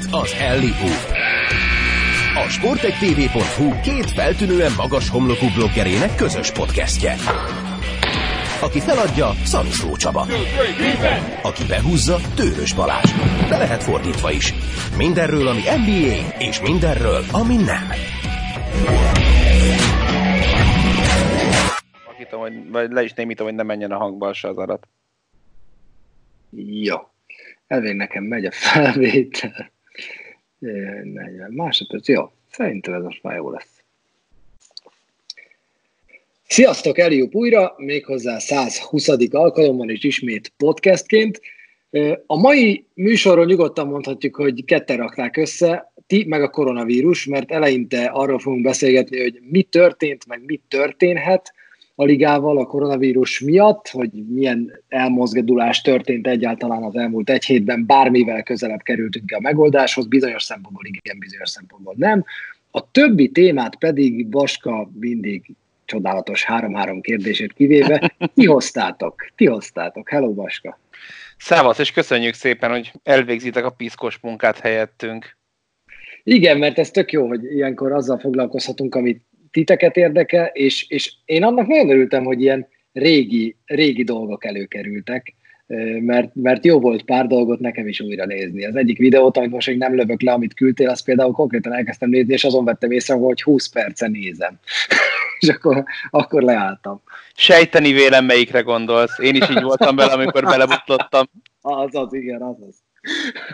itt az Ellipút. A sportegtv.hu két feltűnően magas homlokú bloggerének közös podcastje. Aki feladja, Szaniszló Csaba. Aki behúzza, Tőrös Balázs. De lehet fordítva is. Mindenről, ami NBA, és mindenről, ami nem. Akítom, hogy, vagy le is némítom, hogy ne menjen a hangba se az. Jó. Elvég nekem megy a felvétel. 40 másodperc. Jó. Szerintem ez most már jó lesz. Sziasztok, Eliup újra, méghozzá 120. alkalommal és ismét podcastként. A mai műsorról nyugodtan mondhatjuk, hogy ketten rakták össze, ti meg a koronavírus, mert eleinte arról fogunk beszélgetni, hogy mi történt, meg mi történhet a ligával a koronavírus miatt, hogy milyen elmozgadulás történt egyáltalán az elmúlt egy hétben, bármivel közelebb kerültünk a megoldáshoz, bizonyos szempontból igen, bizonyos szempontból nem. A többi témát pedig Baska mindig csodálatos 3-3 kérdését kivéve, ti hoztátok, ti hoztátok. Hello, Baska! Szávasz, és köszönjük szépen, hogy elvégzitek a piszkos munkát helyettünk. Igen, mert ez tök jó, hogy ilyenkor azzal foglalkozhatunk, amit titeket érdekel, és, és én annak nagyon örültem, hogy ilyen régi, régi dolgok előkerültek, mert, mert jó volt pár dolgot nekem is újra nézni. Az egyik videót, amit most még nem lövök le, amit küldtél, az például konkrétan elkezdtem nézni, és azon vettem észre, hogy 20 perce nézem. és akkor, akkor leálltam. Sejteni vélem, melyikre gondolsz. Én is így voltam vele, amikor belebutlottam. Az az, igen, az az.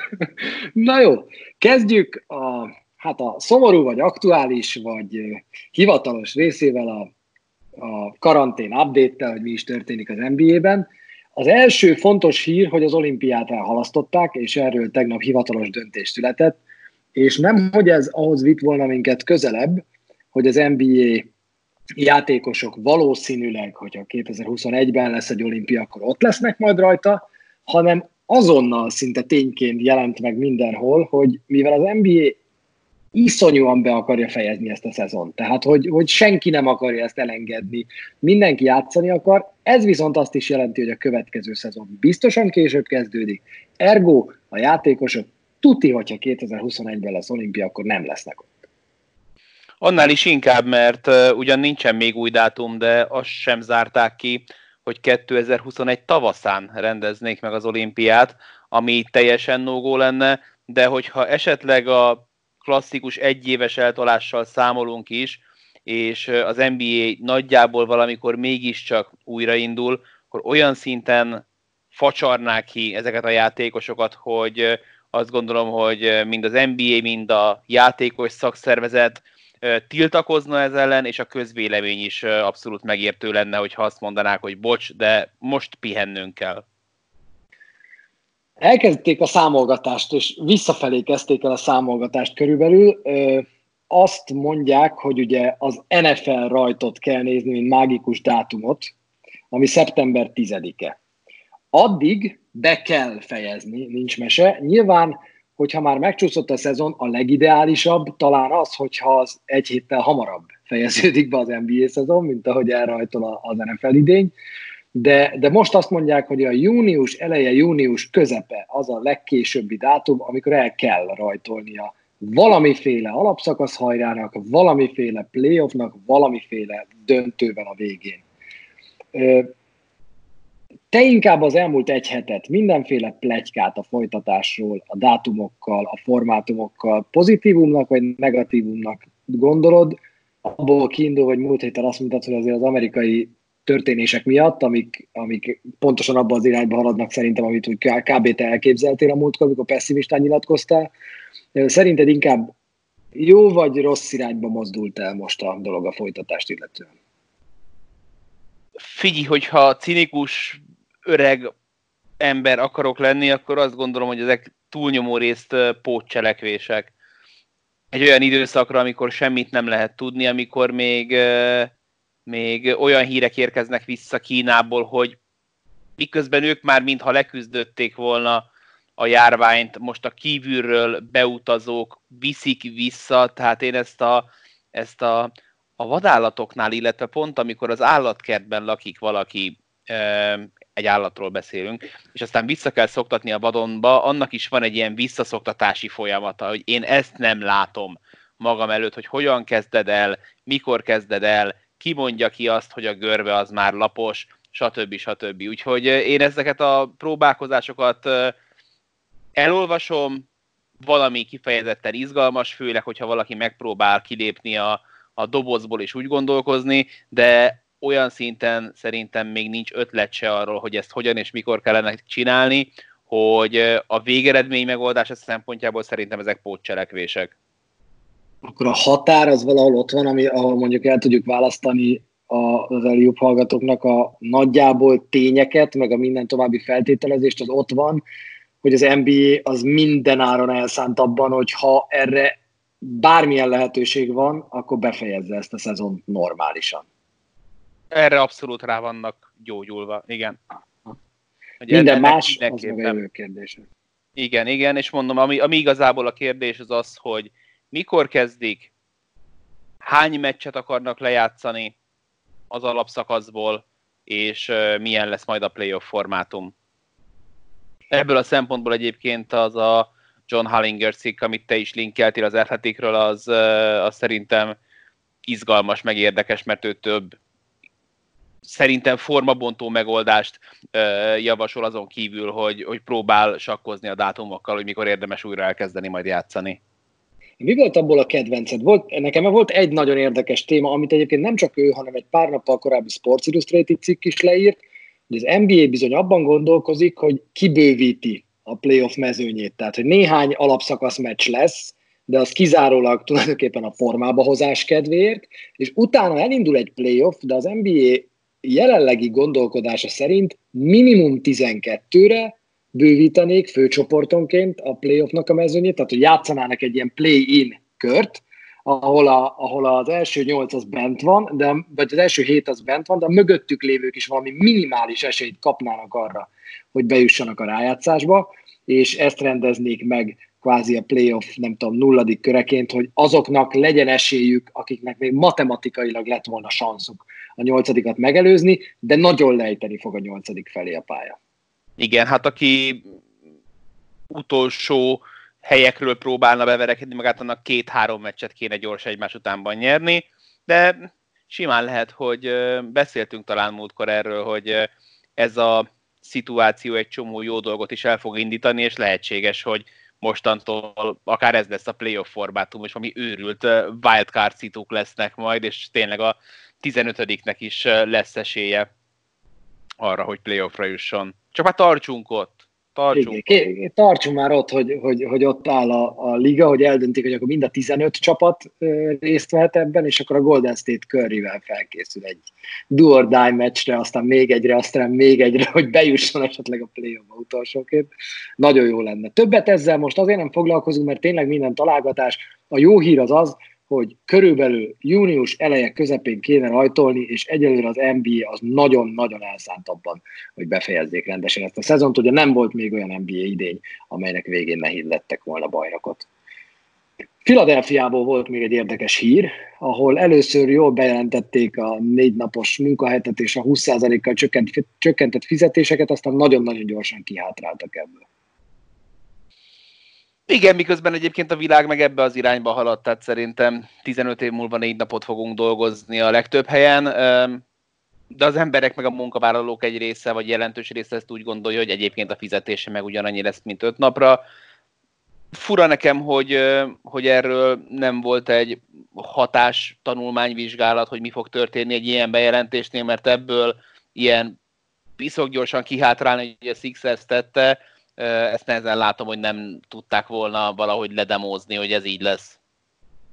Na jó, kezdjük a, hát a szomorú, vagy aktuális, vagy hivatalos részével a, a karantén update-tel, hogy mi is történik az NBA-ben. Az első fontos hír, hogy az olimpiát elhalasztották, és erről tegnap hivatalos döntés született, és nem, hogy ez ahhoz vitt volna minket közelebb, hogy az NBA játékosok valószínűleg, hogyha 2021-ben lesz egy olimpia, akkor ott lesznek majd rajta, hanem azonnal szinte tényként jelent meg mindenhol, hogy mivel az NBA iszonyúan be akarja fejezni ezt a szezon. Tehát, hogy, hogy senki nem akarja ezt elengedni, mindenki játszani akar, ez viszont azt is jelenti, hogy a következő szezon biztosan később kezdődik. Ergo a játékosok tuti, hogyha 2021-ben lesz olimpia, akkor nem lesznek ott. Annál is inkább, mert ugyan nincsen még új dátum, de azt sem zárták ki, hogy 2021 tavaszán rendeznék meg az olimpiát, ami teljesen nógó lenne, de hogyha esetleg a klasszikus egyéves eltolással számolunk is, és az NBA nagyjából valamikor mégiscsak újraindul, akkor olyan szinten facsarnák ki ezeket a játékosokat, hogy azt gondolom, hogy mind az NBA, mind a játékos szakszervezet tiltakozna ez ellen, és a közvélemény is abszolút megértő lenne, hogyha azt mondanák, hogy bocs, de most pihennünk kell elkezdték a számolgatást, és visszafelé kezdték el a számolgatást körülbelül. Azt mondják, hogy ugye az NFL rajtot kell nézni, mint mágikus dátumot, ami szeptember 10-e. Addig be kell fejezni, nincs mese. Nyilván, hogyha már megcsúszott a szezon, a legideálisabb talán az, hogyha az egy héttel hamarabb fejeződik be az NBA szezon, mint ahogy elrajtol az NFL idény de, de most azt mondják, hogy a június eleje, június közepe az a legkésőbbi dátum, amikor el kell rajtolnia valamiféle alapszakasz hajrának, valamiféle playoffnak, valamiféle döntőben a végén. Te inkább az elmúlt egy hetet mindenféle plegykát a folytatásról, a dátumokkal, a formátumokkal pozitívumnak vagy negatívumnak gondolod, abból kiindul, hogy múlt héten azt mondtad, hogy azért az amerikai történések miatt, amik, amik pontosan abban az irányba haladnak szerintem, amit úgy kb. te elképzeltél a múltkor, amikor pessimistán nyilatkoztál. Szerinted inkább jó vagy rossz irányba mozdult el most a dolog a folytatást illetően? Figyelj, hogyha cinikus öreg ember akarok lenni, akkor azt gondolom, hogy ezek túlnyomó részt pótcselekvések. Egy olyan időszakra, amikor semmit nem lehet tudni, amikor még még olyan hírek érkeznek vissza Kínából, hogy miközben ők már mintha leküzdötték volna a járványt, most a kívülről beutazók viszik vissza, tehát én ezt a, ezt a, a vadállatoknál, illetve pont amikor az állatkertben lakik valaki egy állatról beszélünk, és aztán vissza kell szoktatni a vadonba, annak is van egy ilyen visszaszoktatási folyamata, hogy én ezt nem látom magam előtt, hogy hogyan kezded el, mikor kezded el, ki mondja ki azt, hogy a görbe az már lapos, stb. stb. Úgyhogy én ezeket a próbálkozásokat elolvasom, valami kifejezetten izgalmas, főleg, hogyha valaki megpróbál kilépni a, a dobozból és úgy gondolkozni, de olyan szinten szerintem még nincs ötlet se arról, hogy ezt hogyan és mikor kellene csinálni, hogy a végeredmény megoldása szempontjából szerintem ezek pótcselekvések. Akkor a határ az valahol ott van, ami, ahol mondjuk el tudjuk választani az eljobb hallgatóknak a nagyjából tényeket, meg a minden további feltételezést, az ott van, hogy az NBA az minden áron elszánt abban, hogy ha erre bármilyen lehetőség van, akkor befejezze ezt a szezon normálisan. Erre abszolút rá vannak gyógyulva, igen. Hogy Minden más, az meg a kérdés. Igen, igen, és mondom, ami, ami igazából a kérdés az az, hogy mikor kezdik, hány meccset akarnak lejátszani az alapszakaszból, és milyen lesz majd a playoff formátum. Ebből a szempontból egyébként az a John Hallinger cikk, amit te is linkeltél az Athleticről, az, az szerintem izgalmas, meg érdekes, mert ő több szerintem formabontó megoldást javasol azon kívül, hogy, hogy próbál sakkozni a dátumokkal, hogy mikor érdemes újra elkezdeni majd játszani. Mi volt abból a kedvenced? Volt, nekem volt egy nagyon érdekes téma, amit egyébként nem csak ő, hanem egy pár nappal korábbi Sports Illustrated cikk is leírt, hogy az NBA bizony abban gondolkozik, hogy kibővíti a playoff mezőnyét. Tehát, hogy néhány alapszakasz meccs lesz, de az kizárólag tulajdonképpen a formába hozás kedvéért, és utána elindul egy playoff, de az NBA jelenlegi gondolkodása szerint minimum 12-re bővítenék főcsoportonként a playoffnak a mezőnyét, tehát hogy játszanának egy ilyen play-in kört, ahol, a, ahol az első nyolc az bent van, de, vagy az első hét az bent van, de a mögöttük lévők is valami minimális esélyt kapnának arra, hogy bejussanak a rájátszásba, és ezt rendeznék meg kvázi a playoff, nem tudom, nulladik köreként, hogy azoknak legyen esélyük, akiknek még matematikailag lett volna sanszuk a nyolcadikat megelőzni, de nagyon lejteni fog a nyolcadik felé a pálya. Igen, hát aki utolsó helyekről próbálna beverekedni, magát annak két-három meccset kéne gyors egymás utánban nyerni, de simán lehet, hogy beszéltünk talán múltkor erről, hogy ez a szituáció egy csomó jó dolgot is el fog indítani, és lehetséges, hogy mostantól akár ez lesz a playoff formátum, és ami őrült wildcard szituk lesznek majd, és tényleg a 15-nek is lesz arra, hogy playoffra jusson. Csak már tartsunk ott. Tartsunk. Igen, tartsunk már ott, hogy, hogy, hogy ott áll a, a liga, hogy eldöntik, hogy akkor mind a 15 csapat részt vehet ebben, és akkor a Golden State Curryvel felkészül egy do or die meccsre, aztán még egyre, aztán még egyre, hogy bejusson esetleg a play utolsóként. Nagyon jó lenne. Többet ezzel most azért nem foglalkozunk, mert tényleg minden találgatás. A jó hír az az, hogy körülbelül június eleje közepén kéne rajtolni, és egyelőre az NBA az nagyon-nagyon elszánt abban, hogy befejezzék rendesen ezt a szezont. Ugye nem volt még olyan NBA idény, amelynek végén nehéz lettek volna bajnokot. Filadelfiából volt még egy érdekes hír, ahol először jól bejelentették a négy napos munkahetet és a 20%-kal csökkentett fizetéseket, aztán nagyon-nagyon gyorsan kihátráltak ebből. Igen, miközben egyébként a világ meg ebbe az irányba haladt, tehát szerintem 15 év múlva négy napot fogunk dolgozni a legtöbb helyen, de az emberek meg a munkavállalók egy része, vagy jelentős része ezt úgy gondolja, hogy egyébként a fizetése meg ugyanannyi lesz, mint öt napra. Fura nekem, hogy, hogy erről nem volt egy hatás tanulmányvizsgálat, hogy mi fog történni egy ilyen bejelentésnél, mert ebből ilyen piszok gyorsan kihátrálni, hogy a Sixers tette, ezt nehezen látom, hogy nem tudták volna valahogy ledemózni, hogy ez így lesz.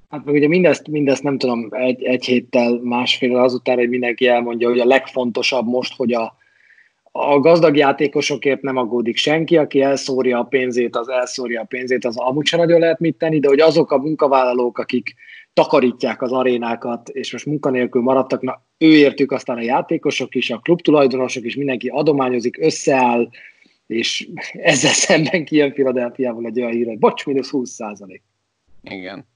Hát meg ugye mindezt, mindezt nem tudom, egy, egy héttel, másfél azután, hogy mindenki elmondja, hogy a legfontosabb most, hogy a, a gazdag játékosokért nem aggódik senki, aki elszórja a pénzét, az elszórja a pénzét, az amúgy sem nagyon lehet mit tenni, de hogy azok a munkavállalók, akik takarítják az arénákat, és most munkanélkül maradtak, na őértük aztán a játékosok is, a klubtulajdonosok is, mindenki adományozik, összeáll, és ezzel szemben kijön Philadelphiával egy olyan hír, hogy bocs, mínusz 20 százalék. Igen.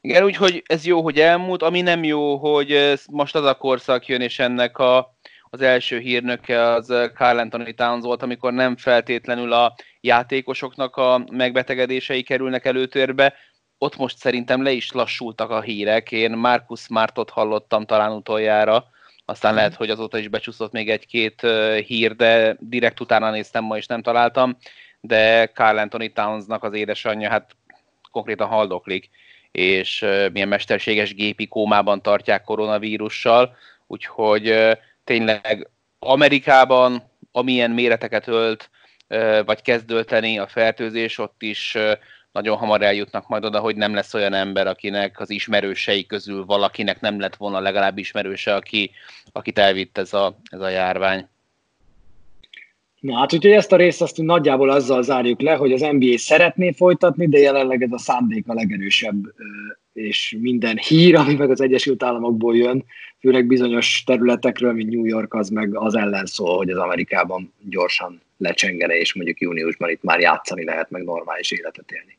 Igen, úgyhogy ez jó, hogy elmúlt, ami nem jó, hogy most az a korszak jön, és ennek a az első hírnöke az Carl Anthony Towns volt, amikor nem feltétlenül a játékosoknak a megbetegedései kerülnek előtérbe, ott most szerintem le is lassultak a hírek. Én Marcus Smartot hallottam talán utoljára, aztán lehet, hogy azóta is becsúszott még egy-két hír, de direkt utána néztem ma, és nem találtam, de Carl Anthony Townsnak az édesanyja, hát konkrétan haldoklik, és milyen mesterséges gépi kómában tartják koronavírussal, úgyhogy tényleg Amerikában, amilyen méreteket ölt, vagy kezd ölteni a fertőzés, ott is nagyon hamar eljutnak majd oda, hogy nem lesz olyan ember, akinek az ismerősei közül valakinek nem lett volna legalább ismerőse, aki, akit elvitt ez a, ez a járvány. Na hát úgyhogy ezt a részt azt nagyjából azzal zárjuk le, hogy az NBA szeretné folytatni, de jelenleg ez a szándék a legerősebb, és minden hír, ami meg az Egyesült Államokból jön, főleg bizonyos területekről, mint New York, az meg az ellen szól, hogy az Amerikában gyorsan lecsengene, és mondjuk júniusban itt már játszani lehet, meg normális életet élni.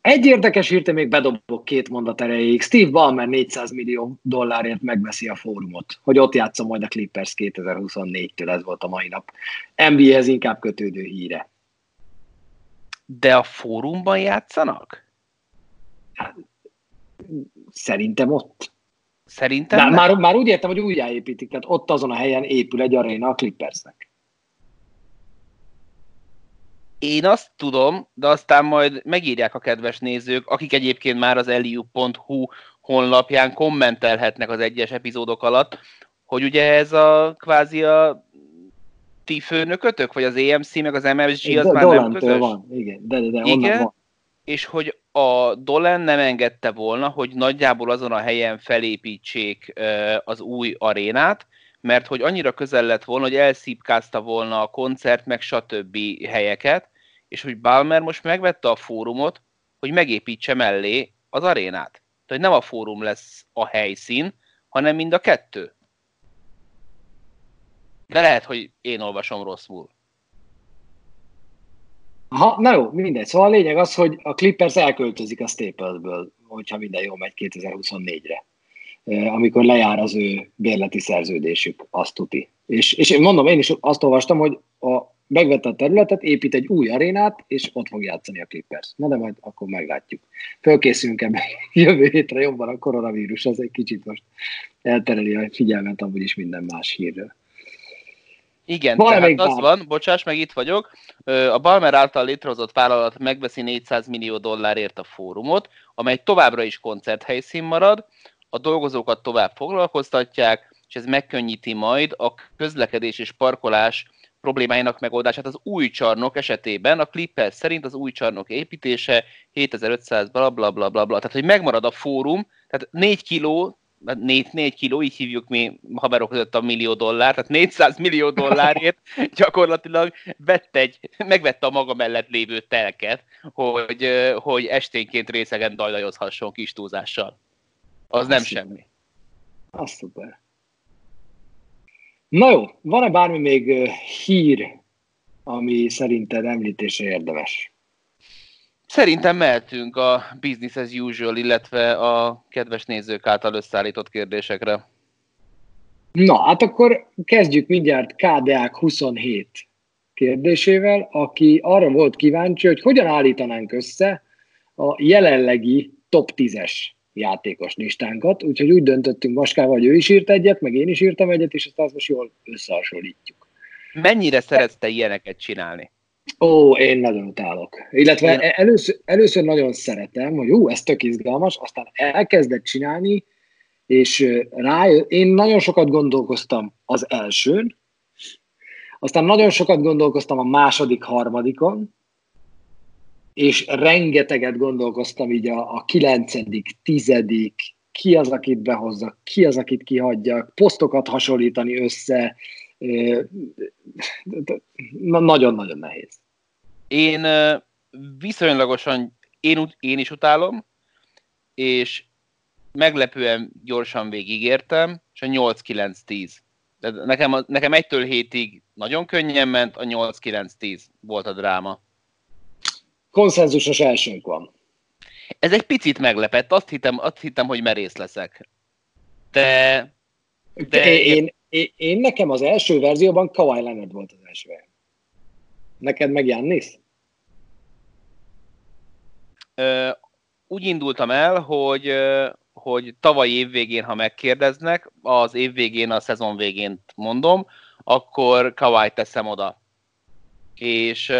Egy érdekes hírte még bedobok két mondat erejéig. Steve Ballmer 400 millió dollárért megveszi a fórumot, hogy ott játszom majd a Clippers 2024-től, ez volt a mai nap. NBA-hez inkább kötődő híre. De a fórumban játszanak? Hát, szerintem ott. Szerintem De már, már úgy értem, hogy újjáépítik, tehát ott azon a helyen épül egy aréna a Clippersnek. Én azt tudom, de aztán majd megírják a kedves nézők, akik egyébként már az eliu.hu honlapján kommentelhetnek az egyes epizódok alatt, hogy ugye ez a kvázi a ti főnökötök, vagy az EMC, meg az MSG az de, már nem közös? van, igen, de, de, de igen, van. és hogy a Dolan nem engedte volna, hogy nagyjából azon a helyen felépítsék az új arénát, mert hogy annyira közel lett volna, hogy elszípkázta volna a koncert, meg stb. helyeket, és hogy Balmer most megvette a fórumot, hogy megépítse mellé az arénát. Tehát nem a fórum lesz a helyszín, hanem mind a kettő. De lehet, hogy én olvasom rosszul. Aha, na jó, mindegy. Szóval a lényeg az, hogy a Clippers elköltözik a Staplesből, hogyha minden jó megy 2024-re amikor lejár az ő bérleti szerződésük, azt tuti. És, és én mondom, én is azt olvastam, hogy a megvette a területet, épít egy új arénát, és ott fog játszani a Clippers. Na de majd akkor meglátjuk. Fölkészülünk ebben jövő hétre jobban a koronavírus, az egy kicsit most eltereli a figyelmet amúgy is minden más hírről. Igen, Van tehát még az bár. van, bocsáss meg, itt vagyok. A Balmer által létrehozott vállalat megveszi 400 millió dollárért a fórumot, amely továbbra is koncerthelyszín marad, a dolgozókat tovább foglalkoztatják, és ez megkönnyíti majd a közlekedés és parkolás problémáinak megoldását az új csarnok esetében. A Clippers szerint az új csarnok építése 7500 bla bla bla bla bla. Tehát, hogy megmarad a fórum, tehát 4 kiló, 4, 4 kiló, így hívjuk mi haverok között a millió dollár, tehát 400 millió dollárért gyakorlatilag vett egy, megvette a maga mellett lévő telket, hogy, hogy esténként részegen dajlajozhasson kis túlzással. Az nem szuper. semmi. Az szuper. Na jó, van-e bármi még hír, ami szerinted említése érdemes? Szerintem mehetünk a business as usual, illetve a kedves nézők által összeállított kérdésekre. Na, hát akkor kezdjük mindjárt KDA 27 kérdésével, aki arra volt kíváncsi, hogy hogyan állítanánk össze a jelenlegi top 10-es játékos listánkat, úgyhogy úgy döntöttünk Vaskával, hogy ő is írt egyet, meg én is írtam egyet, és ezt most jól összehasonlítjuk. Mennyire szeretsz te ilyeneket csinálni? Ó, én nagyon utálok. Illetve én... először, először nagyon szeretem, hogy jó, ez tök izgalmas, aztán elkezdett csinálni, és rá, én nagyon sokat gondolkoztam az elsőn, aztán nagyon sokat gondolkoztam a második, harmadikon, és rengeteget gondolkoztam így a, a kilencedik, tizedik, ki az, akit behozzak, ki az, akit kihagyjak, posztokat hasonlítani össze, nagyon-nagyon nehéz. Én viszonylagosan, én, én is utálom, és meglepően gyorsan végigértem, és a 8-9-10. De nekem, nekem egytől hétig nagyon könnyen ment, a 8-9-10 volt a dráma konszenzusos elsőnk van. Ez egy picit meglepett, azt hittem, azt hittem hogy merész leszek. De De én, én, én, nekem az első verzióban Kawhi Leonard volt az első. Neked meg Jannis? úgy indultam el, hogy, hogy tavaly évvégén, ha megkérdeznek, az évvégén, a szezon végén mondom, akkor Kawai teszem oda. És,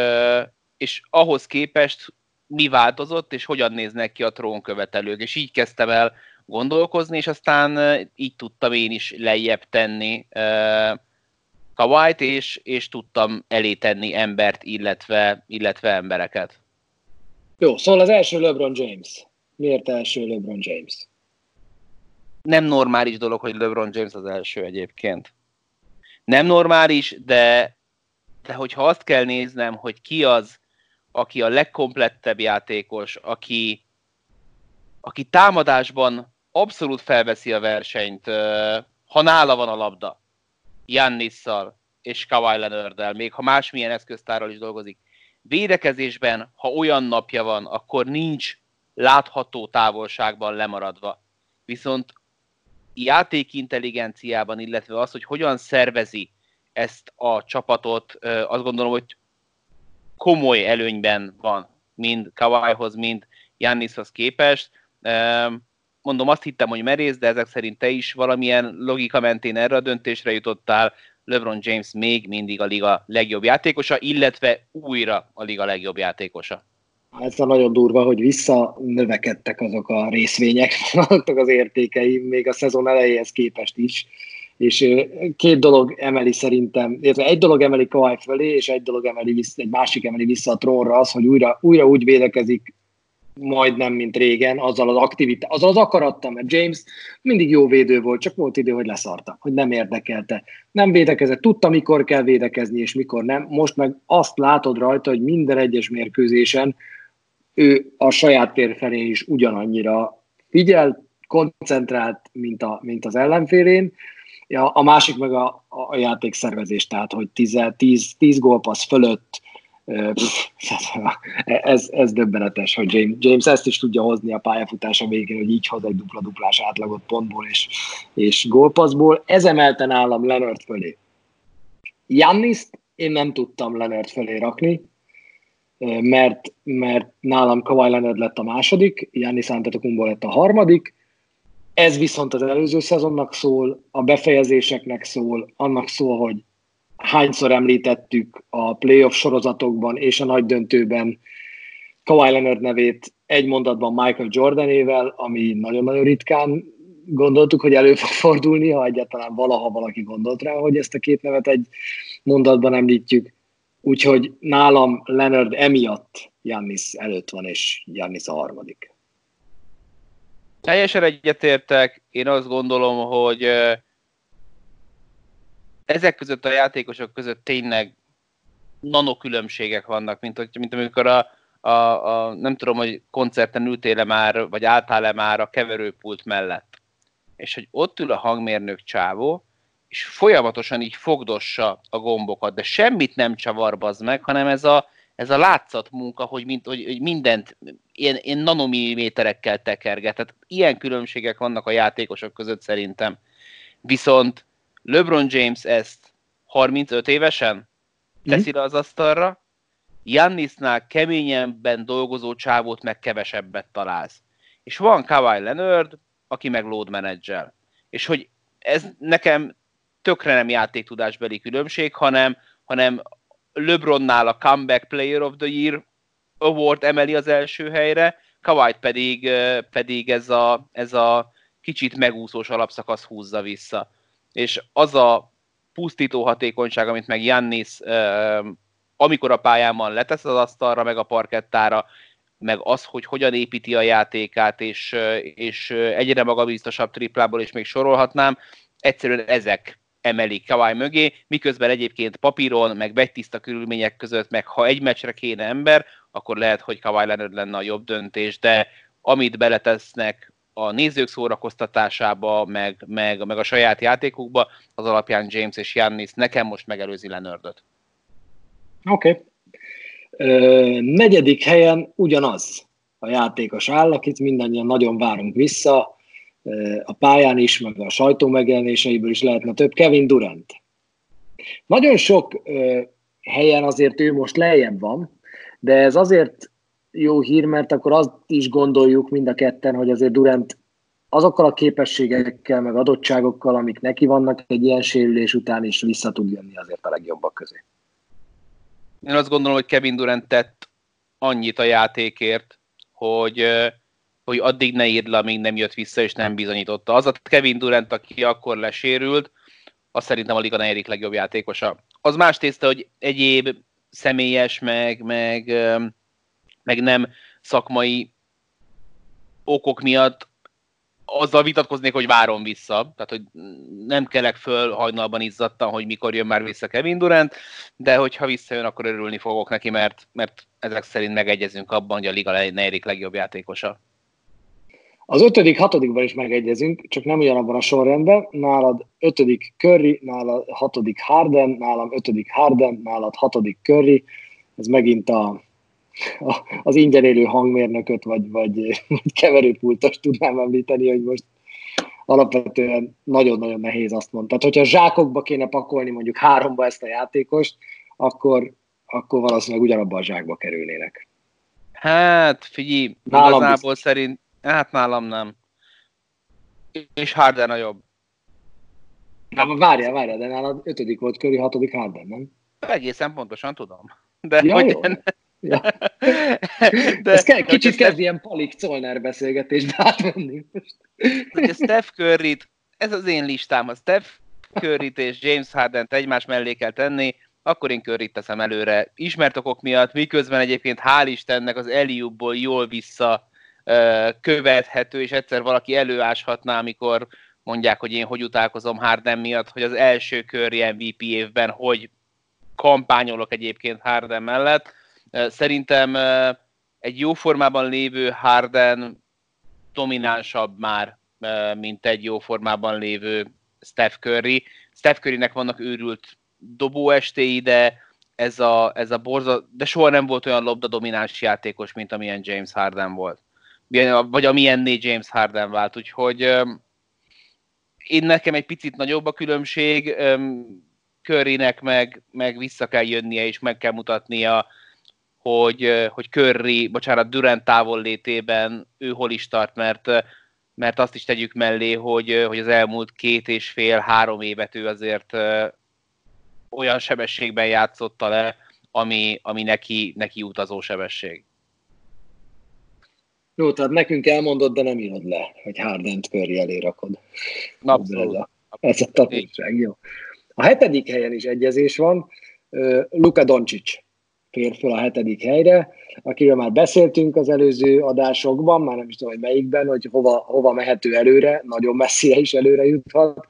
és ahhoz képest mi változott, és hogyan néznek ki a trónkövetelők. És így kezdtem el gondolkozni, és aztán így tudtam én is lejjebb tenni Kawait, és, és tudtam elé tenni embert, illetve, illetve embereket. Jó, szóval az első LeBron James. Miért első LeBron James? Nem normális dolog, hogy LeBron James az első egyébként. Nem normális, de, de hogyha azt kell néznem, hogy ki az, aki a legkomplettebb játékos, aki, aki támadásban abszolút felveszi a versenyt, ha nála van a labda, Jannisszal és Kawhi Leonarddel, még ha másmilyen eszköztárral is dolgozik, Védekezésben, ha olyan napja van, akkor nincs látható távolságban lemaradva. Viszont játékintelligenciában, illetve az, hogy hogyan szervezi ezt a csapatot, azt gondolom, hogy komoly előnyben van, mind Kawaihoz, mind Jannishoz képest. Mondom, azt hittem, hogy merész, de ezek szerint te is valamilyen logika mentén erre a döntésre jutottál. LeBron James még mindig a liga legjobb játékosa, illetve újra a liga legjobb játékosa. Ez a nagyon durva, hogy visszanövekedtek azok a részvények, azok az értékei, még a szezon elejéhez képest is. És két dolog emeli szerintem, illetve egy dolog emeli Kawhi fölé, és egy dolog emeli vissza, egy másik emeli vissza a trónra az, hogy újra, újra úgy védekezik majdnem, mint régen, azzal az aktivitás, azzal az akarattal, mert James mindig jó védő volt, csak volt idő, hogy leszarta, hogy nem érdekelte. Nem védekezett, tudta, mikor kell védekezni, és mikor nem. Most meg azt látod rajta, hogy minden egyes mérkőzésen ő a saját tér felé is ugyanannyira figyel, koncentrált, mint, a, mint az ellenfélén. Ja, a másik meg a, a játékszervezés, tehát hogy 10, 10 gólpassz fölött ez, ez döbbenetes, hogy James, James ezt is tudja hozni a pályafutása végén, hogy így hoz egy dupla-duplás átlagot pontból és, és gólpaszból. Ez emelte nálam Leonard fölé. Janniszt én nem tudtam Leonard fölé rakni, mert, mert nálam Kawhi Leonard lett a második, Jannis Antetokumbo lett a harmadik, ez viszont az előző szezonnak szól, a befejezéseknek szól, annak szól, hogy hányszor említettük a playoff sorozatokban és a nagy döntőben Kawhi Leonard nevét egy mondatban Michael Jordanével, ami nagyon-nagyon ritkán gondoltuk, hogy elő fog fordulni, ha egyáltalán valaha valaki gondolt rá, hogy ezt a két nevet egy mondatban említjük. Úgyhogy nálam Leonard emiatt Jannis előtt van, és Jannis a harmadik. Teljesen egyetértek. Én azt gondolom, hogy ezek között a játékosok között tényleg nanokülönbségek vannak, mint, hogy, mint amikor a, a, a, nem tudom, hogy koncerten ültél már, vagy álltál-e már a keverőpult mellett. És hogy ott ül a hangmérnök csávó, és folyamatosan így fogdossa a gombokat, de semmit nem csavarbaz meg, hanem ez a, ez a látszat munka, hogy, mind, hogy, hogy mindent ilyen, ilyen nanomilliméterekkel tekerget. Tehát ilyen különbségek vannak a játékosok között szerintem. Viszont LeBron James ezt 35 évesen teszi le az asztalra, Jannisnál keményebben dolgozó csávót meg kevesebbet találsz. És van Kawhi Leonard, aki meg load managel. És hogy ez nekem tökre nem játéktudásbeli különbség, hanem, hanem LeBronnál a Comeback Player of the Year award emeli az első helyre, Kawhi pedig, pedig ez, a, ez a kicsit megúszós alapszakasz húzza vissza. És az a pusztító hatékonyság, amit meg Jannis amikor a pályán letesz az asztalra, meg a parkettára, meg az, hogy hogyan építi a játékát, és, és egyre magabiztosabb triplából is még sorolhatnám, egyszerűen ezek emelik Kawai mögé, miközben egyébként papíron, meg vegytiszta körülmények között, meg ha egy meccsre kéne ember, akkor lehet, hogy Kawai Leonard lenne a jobb döntés, de amit beletesznek a nézők szórakoztatásába, meg, meg, meg a saját játékukba, az alapján James és Jannis nekem most megelőzi Lenördöt. Oké. Okay. negyedik helyen ugyanaz a játékos áll, akit mindannyian nagyon várunk vissza. A pályán is, meg a sajtó megjelenéseiből is lehetne több. Kevin Durant. Nagyon sok helyen azért ő most lejjebb van, de ez azért jó hír, mert akkor azt is gondoljuk mind a ketten, hogy azért Durant azokkal a képességekkel, meg adottságokkal, amik neki vannak egy ilyen sérülés után is vissza tud jönni azért a legjobbak közé. Én azt gondolom, hogy Kevin Durant tett annyit a játékért, hogy, hogy addig ne írd le, amíg nem jött vissza, és nem bizonyította. Az a Kevin Durant, aki akkor lesérült, az szerintem a liga negyedik legjobb játékosa. Az más tészta, hogy egyéb személyes, meg, meg, meg nem szakmai okok miatt azzal vitatkoznék, hogy várom vissza, tehát hogy nem kelek föl hajnalban izzadtan, hogy mikor jön már vissza Kevin Durant, de hogyha visszajön, akkor örülni fogok neki, mert, mert ezek szerint megegyezünk abban, hogy a liga negyedik legjobb játékosa. Az ötödik, hatodikban is megegyezünk, csak nem ugyanabban a sorrendben. Nálad ötödik Curry, nálad hatodik Harden, nálam ötödik Harden, nálad hatodik Curry. Ez megint a az ingyen élő hangmérnököt, vagy, vagy, vagy keverőpultos tudnám említeni, hogy most alapvetően nagyon-nagyon nehéz azt mondani. Tehát, hogyha zsákokba kéne pakolni mondjuk háromba ezt a játékost, akkor, akkor valószínűleg ugyanabban a zsákba kerülnének. Hát, figyelj, nálam igazából biztos. szerint, hát nálam nem. És Harden a jobb. Na, várjál, várjál, de nálad ötödik volt Curry, hatodik Harden, nem? Egészen pontosan tudom. De ja, hogy jó. Ja. De, Ez kell, kicsit kezd Steph... ilyen Palik Colner beszélgetésbe átmenni. Hogy Steph curry ez az én listám, a Steph curry és James harden egymás mellé kell tenni, akkor én curry teszem előre. Ismert okok miatt, miközben egyébként hál' Istennek az Eliubból jól vissza követhető, és egyszer valaki előáshatná, amikor mondják, hogy én hogy utálkozom Harden miatt, hogy az első Curry MVP évben hogy kampányolok egyébként Harden mellett, Szerintem egy jó formában lévő Harden dominánsabb már, mint egy jó formában lévő Steph Curry. Steph Currynek vannak őrült dobóestéi, de ez a, ez a borza, de soha nem volt olyan labda domináns játékos, mint amilyen James Harden volt. Vagy amilyenné James Harden vált, úgyhogy én nekem egy picit nagyobb a különbség, Currynek meg, meg vissza kell jönnie, és meg kell mutatnia hogy, hogy Curry, bocsánat, Durant távol létében ő hol is tart, mert, mert azt is tegyük mellé, hogy, hogy az elmúlt két és fél, három évet ő azért olyan sebességben játszotta le, ami, ami neki, neki utazó sebesség. Jó, tehát nekünk elmondod, de nem írod le, hogy Hardent Curry elé rakod. Abszolút. Ez a, ez a tanulság, jó. A hetedik helyen is egyezés van. Luka Doncic fér föl a hetedik helyre, akiről már beszéltünk az előző adásokban, már nem is tudom, hogy melyikben, hogy hova, hova mehető előre, nagyon messzire is előre juthat.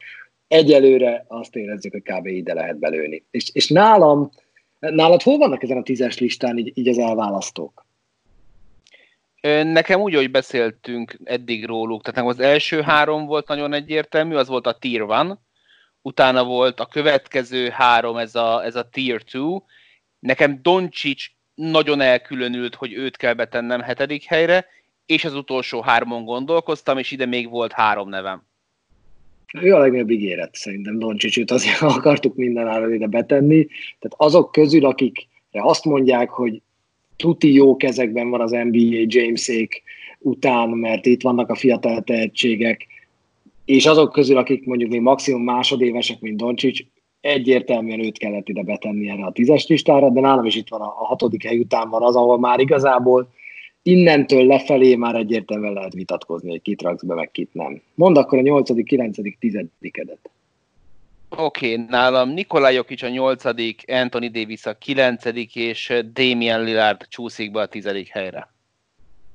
Egyelőre azt érezzük, hogy kb. ide lehet belőni. És, és nálam, nálad hol vannak ezen a tízes listán így, így az elválasztók? Nekem úgy, hogy beszéltünk eddig róluk, tehát az első három volt nagyon egyértelmű, az volt a Tier 1, utána volt a következő három, ez a, ez a Tier 2, Nekem Doncsics nagyon elkülönült, hogy őt kell betennem hetedik helyre, és az utolsó hármon gondolkoztam, és ide még volt három nevem. Ő a legnagyobb ígéret, szerintem Doncsicsot azért akartuk minden áron ide betenni. Tehát azok közül, akikre azt mondják, hogy tuti jó kezekben van az NBA Jamesék után, mert itt vannak a fiatal tehetségek, és azok közül, akik mondjuk még maximum másodévesek, mint Doncsics, egyértelműen őt kellett ide betenni erre a tízes listára, de nálam is itt van a, a hatodik hely után van az, ahol már igazából innentől lefelé már egyértelműen lehet vitatkozni, hogy kit raksz be, meg kit nem. Mondd akkor a nyolcadik, kilencedik, tizedikedet. Oké, okay, nálam Nikolaj Jokic a nyolcadik, Anthony Davis a kilencedik, és Damian Lillard csúszik be a tizedik helyre.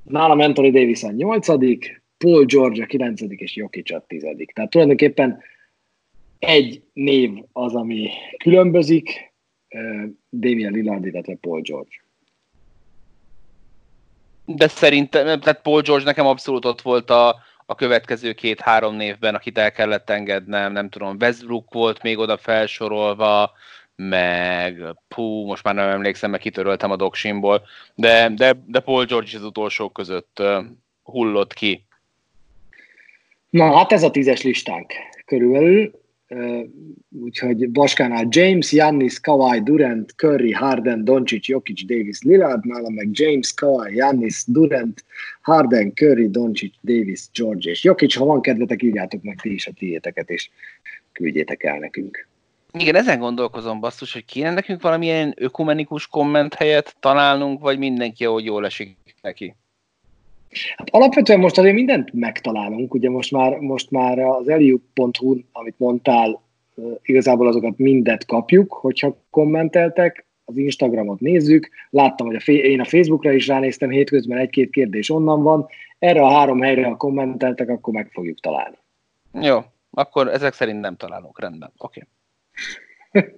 Nálam Anthony Davis a nyolcadik, Paul George a kilencedik, és Jokic a tizedik. Tehát tulajdonképpen egy név az, ami különbözik, Damian Lillard, illetve Paul George. De szerintem, tehát Paul George nekem abszolút ott volt a, a következő két-három névben, akit el kellett engednem, nem tudom, Westbrook volt még oda felsorolva, meg pú, most már nem emlékszem, meg kitöröltem a doksimból, de, de, de Paul George az utolsó között hullott ki. Na hát ez a tízes listánk körülbelül. Úgyhogy Baskánál James, Jannis, Kawhi, Durant, Curry, Harden, Doncic, Jokic, Davis, Lillard, nálam meg James, Kawhi, Jannis, Durant, Harden, Curry, Doncic, Davis, George és Jokic. Ha van kedvetek, írjátok meg ti is a tiéteket, és küldjétek el nekünk. Igen, ezen gondolkozom basszus, hogy kéne nekünk valamilyen ökumenikus komment helyet találnunk, vagy mindenki, ahogy jól esik neki. Hát alapvetően most azért mindent megtalálunk, ugye most már, most már az eliup.hu, amit mondtál, igazából azokat mindet kapjuk, hogyha kommenteltek, az Instagramot nézzük, láttam, hogy a, én a Facebookra is ránéztem, hétközben egy-két kérdés onnan van, erre a három helyre, ha kommenteltek, akkor meg fogjuk találni. Jó, akkor ezek szerint nem találunk, rendben, oké. Okay.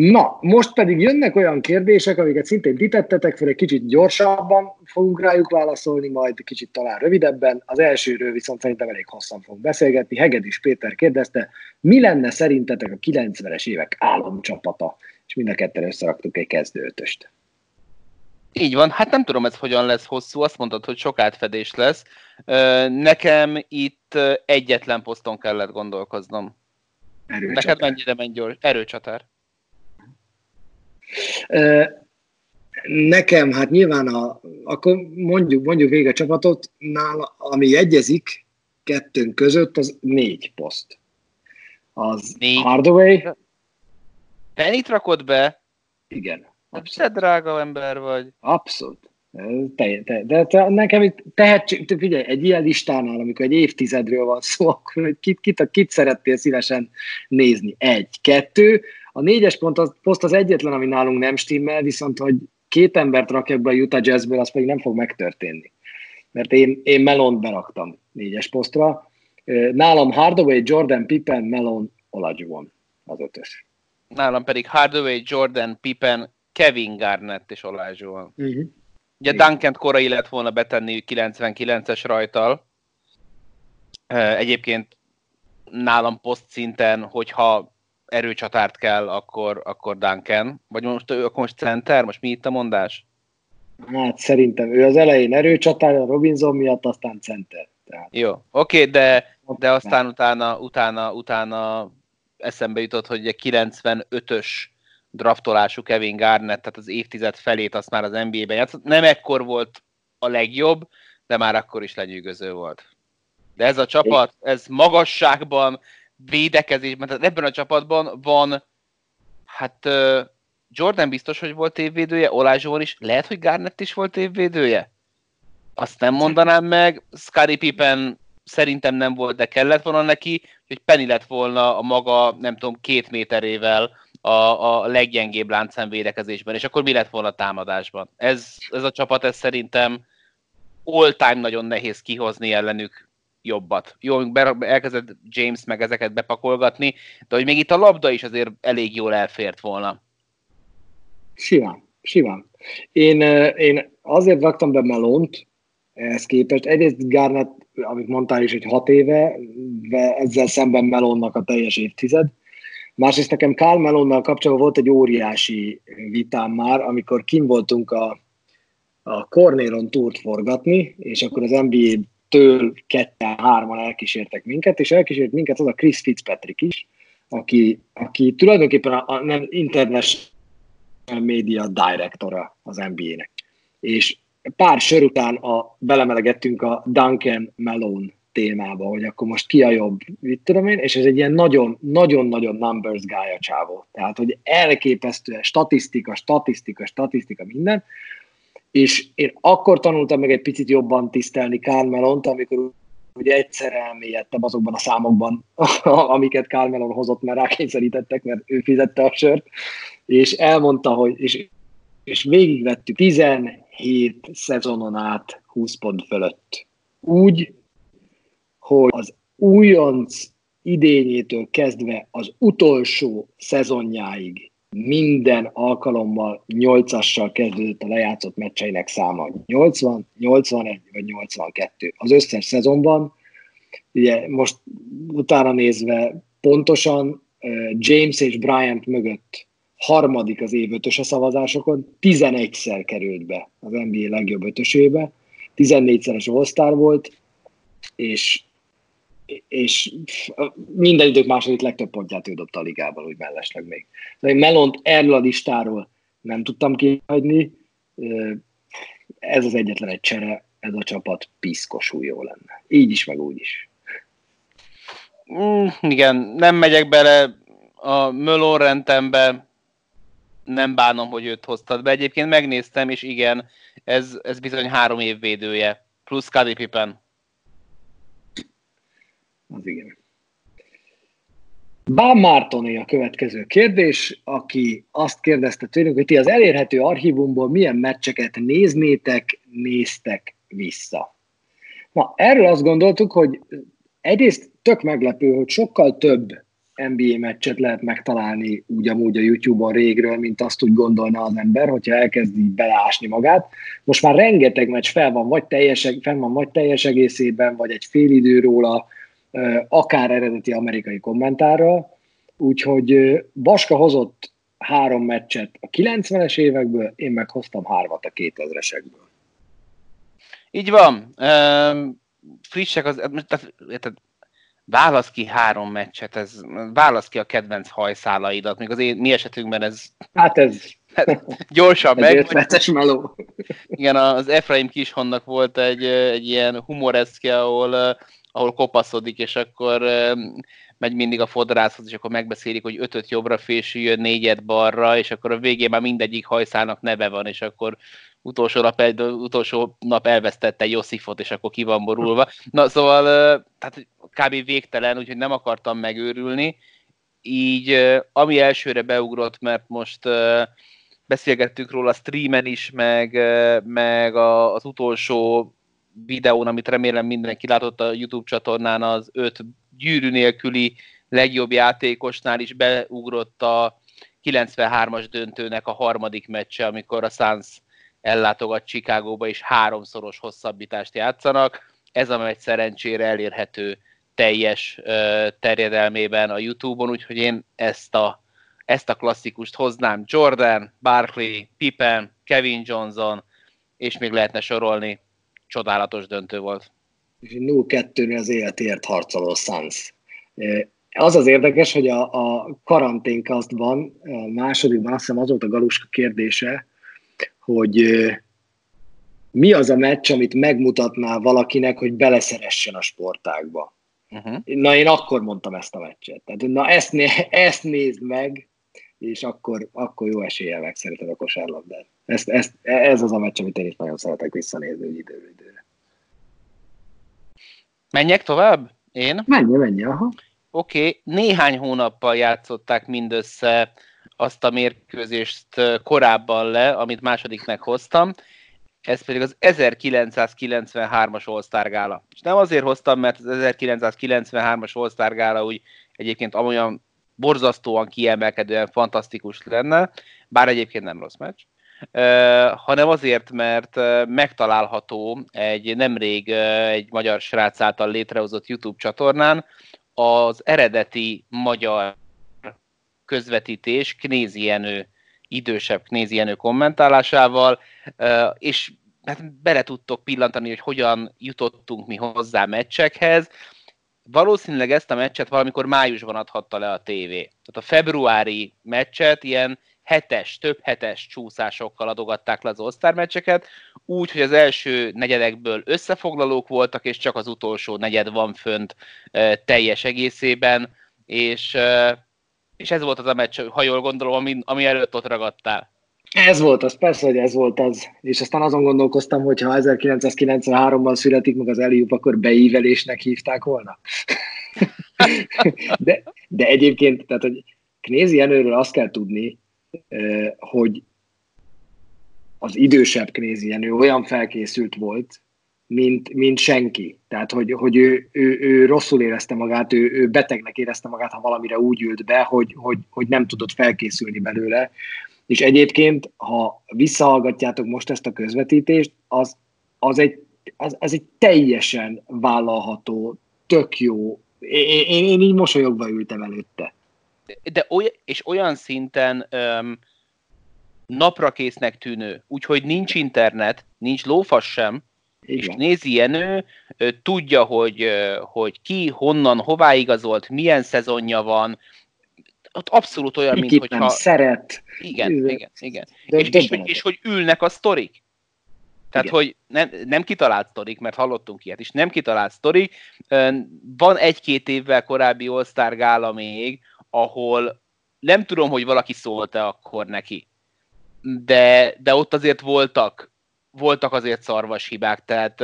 Na, most pedig jönnek olyan kérdések, amiket szintén ti tettetek fel, egy kicsit gyorsabban fogunk rájuk válaszolni, majd kicsit talán rövidebben. Az elsőről viszont szerintem elég hosszan fogunk beszélgetni. Hegedűs Péter kérdezte, mi lenne szerintetek a 90-es évek álomcsapata? És mind a ketten összeraktuk egy kezdőötöst. Így van, hát nem tudom ez hogyan lesz hosszú, azt mondtad, hogy sok átfedés lesz. Nekem itt egyetlen poszton kellett gondolkoznom. Erőcsatár. Neked mennyire menj gyors? Erőcsatár. Nekem, hát nyilván, a, akkor mondjuk, mondjuk végig a csapatot, nála, ami egyezik kettőnk között, az négy poszt. Az négy. Hardaway. Penit rakod be? Igen. Abszolút. Te drága ember vagy. Abszolút. Te, te, de te, nekem itt tehetség, te figyelj, egy ilyen listánál, amikor egy évtizedről van szó, akkor kit, kit, kit szerettél szívesen nézni? Egy, kettő, a négyes pont az, poszt az egyetlen, ami nálunk nem stimmel, viszont hogy két embert rakjak be a Utah Jazzből, az pedig nem fog megtörténni. Mert én, én Melont beraktam négyes posztra. Nálam Hardaway, Jordan, Pippen, Melon, Olajuwon az ötös. Nálam pedig Hardaway, Jordan, Pippen, Kevin Garnett és Olajuwon. Uh-huh. Ugye Duncan korai lett volna betenni 99-es rajtal. Egyébként nálam poszt szinten, hogyha erőcsatárt kell, akkor, akkor Duncan. Vagy most, akkor most center? Most mi itt a mondás? Hát szerintem ő az elején erőcsatár, a Robinson miatt, aztán center. Tehát... Jó, oké, okay, de, de aztán utána, utána, utána eszembe jutott, hogy a 95-ös draftolású Kevin Garnett, tehát az évtized felét azt már az NBA-ben játszott. Nem ekkor volt a legjobb, de már akkor is lenyűgöző volt. De ez a csapat, ez magasságban, védekezésben, tehát ebben a csapatban van, hát Jordan biztos, hogy volt évvédője, Olázsóan is, lehet, hogy Garnett is volt évvédője? Azt nem mondanám meg, Scottie Pippen szerintem nem volt, de kellett volna neki, hogy Penny lett volna a maga, nem tudom, két méterével a, a leggyengébb láncszem védekezésben, és akkor mi lett volna a támadásban? Ez, ez a csapat, ez szerintem all time nagyon nehéz kihozni ellenük jobbat. Jó, elkezdett James meg ezeket bepakolgatni, de hogy még itt a labda is azért elég jól elfért volna. Simán, simán. Én, én azért raktam be Melont, ehhez képest. Egyrészt Garnett, amit mondtál is, hogy hat éve, de ezzel szemben Melonnak a teljes évtized. Másrészt nekem Kál Melonnal kapcsolatban volt egy óriási vitám már, amikor kim voltunk a, a Cornélon túrt forgatni, és akkor az NBA től ketten, hárman elkísértek minket, és elkísért minket az a Chris Fitzpatrick is, aki, aki tulajdonképpen a, a nem internet média directora az NBA-nek. És pár sör után a, belemelegettünk a Duncan Malone témába, hogy akkor most ki a jobb, mit tudom én, és ez egy ilyen nagyon-nagyon-nagyon numbers guy a csávó. Tehát, hogy elképesztően statisztika, statisztika, statisztika, minden, és én akkor tanultam meg egy picit jobban tisztelni Carmelont, amikor ugye egyszer elmélyedtem azokban a számokban, amiket Carmelon hozott, mert rákényszerítettek, mert ő fizette a sört, és elmondta, hogy, és, és végigvettük 17 szezonon át 20 pont fölött. Úgy, hogy az újonc idényétől kezdve az utolsó szezonjáig minden alkalommal 8-assal kezdődött a lejátszott meccseinek száma. 80, 81 vagy 82. Az összes szezonban, ugye most utána nézve pontosan James és Bryant mögött harmadik az év ötös a szavazásokon, 11-szer került be az NBA legjobb ötösébe, 14-szeres all volt, és és minden idők második legtöbb pontját ő dobta a ligában, úgy mellesleg még. De Melont erről a listáról nem tudtam kihagyni, ez az egyetlen egy csere, ez a csapat piszkosul jó lenne. Így is, meg úgy is. Mm, igen, nem megyek bele a Mölon rendembe, nem bánom, hogy őt hoztad be. Egyébként megnéztem, és igen, ez, ez bizony három év védője, plusz Kadi Pippen. Az igen. Bán Mártoné a következő kérdés, aki azt kérdezte tőlünk, hogy ti az elérhető archívumból milyen meccseket néznétek, néztek vissza. Na, erről azt gondoltuk, hogy egyrészt tök meglepő, hogy sokkal több NBA meccset lehet megtalálni úgy amúgy a YouTube-on régről, mint azt úgy gondolna az ember, hogyha elkezdi beleásni magát. Most már rengeteg meccs fel van, vagy teljes, fel van vagy teljes egészében, vagy egy fél idő róla, akár eredeti amerikai kommentárral, úgyhogy Baska hozott három meccset a 90-es évekből, én meg hoztam hármat a 2000-esekből. Így van. Um, frissek az, tehát, tehát válasz ki három meccset, ez, válasz ki a kedvenc hajszálaidat, még az én, mi esetünkben ez... Hát ez... gyorsan meg. Ez meló. Igen, az Efraim Kishonnak volt egy, egy ilyen humoreszke, ahol ahol kopaszodik, és akkor megy mindig a fodrászhoz, és akkor megbeszélik, hogy ötöt jobbra fésüljön, négyet balra, és akkor a végén már mindegyik hajszának neve van, és akkor utolsó nap, utolsó nap elvesztette Josifot, és akkor ki van borulva. Na szóval, tehát kb. végtelen, úgyhogy nem akartam megőrülni. Így, ami elsőre beugrott, mert most beszélgettünk róla a streamen is, meg, meg az utolsó videón, amit remélem mindenki látott a YouTube csatornán, az öt gyűrű nélküli legjobb játékosnál is beugrott a 93-as döntőnek a harmadik meccse, amikor a Suns ellátogat Chicagóba, és háromszoros hosszabbítást játszanak. Ez a meccs szerencsére elérhető teljes terjedelmében a YouTube-on, úgyhogy én ezt a, ezt a klasszikust hoznám. Jordan, Barkley, Pippen, Kevin Johnson, és még lehetne sorolni csodálatos döntő volt. 0-2-nél az életért harcoló Suns. Az az érdekes, hogy a, a karanténkasztban, a másodikban azt hiszem az volt a Galuska kérdése, hogy mi az a meccs, amit megmutatná valakinek, hogy beleszeressen a sportágba. Uh-huh. Na, én akkor mondtam ezt a meccset. Tehát, na, ezt, né- ezt nézd meg, és akkor, akkor jó eséllyel megszereted a kosárlabdát. Ezt, ezt, ez az a meccs, amit én is nagyon szeretek visszanézni hogy időről időre. Menjek tovább? Én? Menj, menj, aha. Oké, okay. néhány hónappal játszották mindössze azt a mérkőzést korábban le, amit másodiknek hoztam. Ez pedig az 1993-as All-Star Gála. És nem azért hoztam, mert az 1993-as All-Star Gála úgy egyébként amolyan borzasztóan kiemelkedően fantasztikus lenne, bár egyébként nem rossz meccs, hanem azért, mert megtalálható egy nemrég egy magyar srác által létrehozott YouTube csatornán az eredeti magyar közvetítés Knézi idősebb Knézi kommentálásával, és hát bele tudtok pillantani, hogy hogyan jutottunk mi hozzá meccsekhez. Valószínűleg ezt a meccset valamikor májusban adhatta le a tévé. Tehát a februári meccset ilyen hetes, több hetes csúszásokkal adogatták le az osztár meccseket, úgy, hogy az első negyedekből összefoglalók voltak, és csak az utolsó negyed van fönt e, teljes egészében, és, e, és ez volt az a meccs, ha jól gondolom, ami, ami előtt ott ragadtál. Ez volt az, persze, hogy ez volt az. És aztán azon gondolkoztam, hogy ha 1993-ban születik meg az Eliup, akkor beívelésnek hívták volna. de, de egyébként, tehát, hogy Knézi Jenőről azt kell tudni, hogy az idősebb Knézi Jenő olyan felkészült volt, mint, mint senki. Tehát, hogy, hogy ő, ő, ő rosszul érezte magát, ő, ő betegnek érezte magát, ha valamire úgy ült be, hogy, hogy, hogy nem tudott felkészülni belőle. És egyébként, ha visszahallgatjátok most ezt a közvetítést, az, az, egy, az, az egy teljesen vállalható, tök jó. Én, én, én így mosolyogva ültem előtte de oly, és olyan szinten um, naprakésznek tűnő, úgyhogy nincs internet, nincs lófas sem, Igen. És nézi Jenő, tudja, hogy, hogy ki, honnan, hová igazolt, milyen szezonja van, ott abszolút olyan, mint hogyha... Szeret. Igen, igen, igen. igen. De, és, és, és, és, hogy ülnek a sztorik. Tehát, Igen. hogy nem, nem kitalált sztorik, mert hallottunk ilyet is, nem kitalált sztorik. Van egy-két évvel korábbi All-Star gála még, ahol nem tudom, hogy valaki szólt-e akkor neki, de, de ott azért voltak, voltak azért szarvas hibák, tehát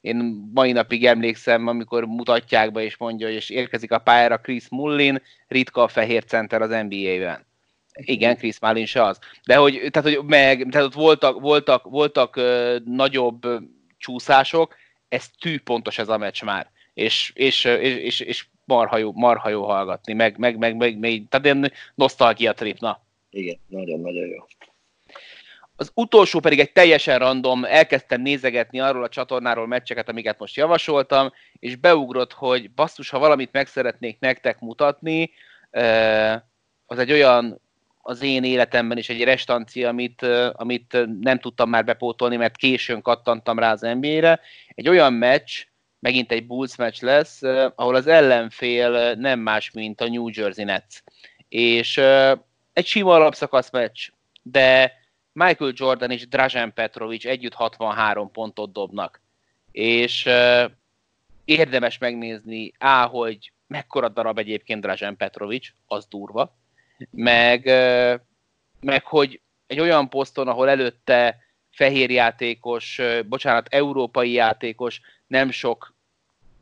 én mai napig emlékszem, amikor mutatják be és mondja, és érkezik a pályára Chris Mullin, ritka a fehér center az NBA-ben. Igen, Chris Mullin se az. De hogy, tehát, hogy meg, tehát ott voltak, voltak, voltak nagyobb csúszások, ez tű pontos ez a meccs már. És, és, és, és, és marha, jó, marha jó hallgatni, meg, meg, meg, meg, meg tehát ilyen nosztalgia trip, na. Igen, nagyon-nagyon jó. Az utolsó pedig egy teljesen random, elkezdtem nézegetni arról a csatornáról meccseket, amiket most javasoltam, és beugrott, hogy basszus, ha valamit meg szeretnék nektek mutatni, az egy olyan az én életemben is egy restancia, amit, amit nem tudtam már bepótolni, mert későn kattantam rá az NBA-re. Egy olyan meccs, megint egy Bulls meccs lesz, ahol az ellenfél nem más, mint a New Jersey Nets. És egy sima alapszakasz meccs, de Michael Jordan és Drazen Petrovic együtt 63 pontot dobnak. És érdemes megnézni, á, hogy mekkora darab egyébként Drazen Petrovic, az durva, meg, meg hogy egy olyan poszton, ahol előtte fehér játékos, bocsánat, európai játékos nem sok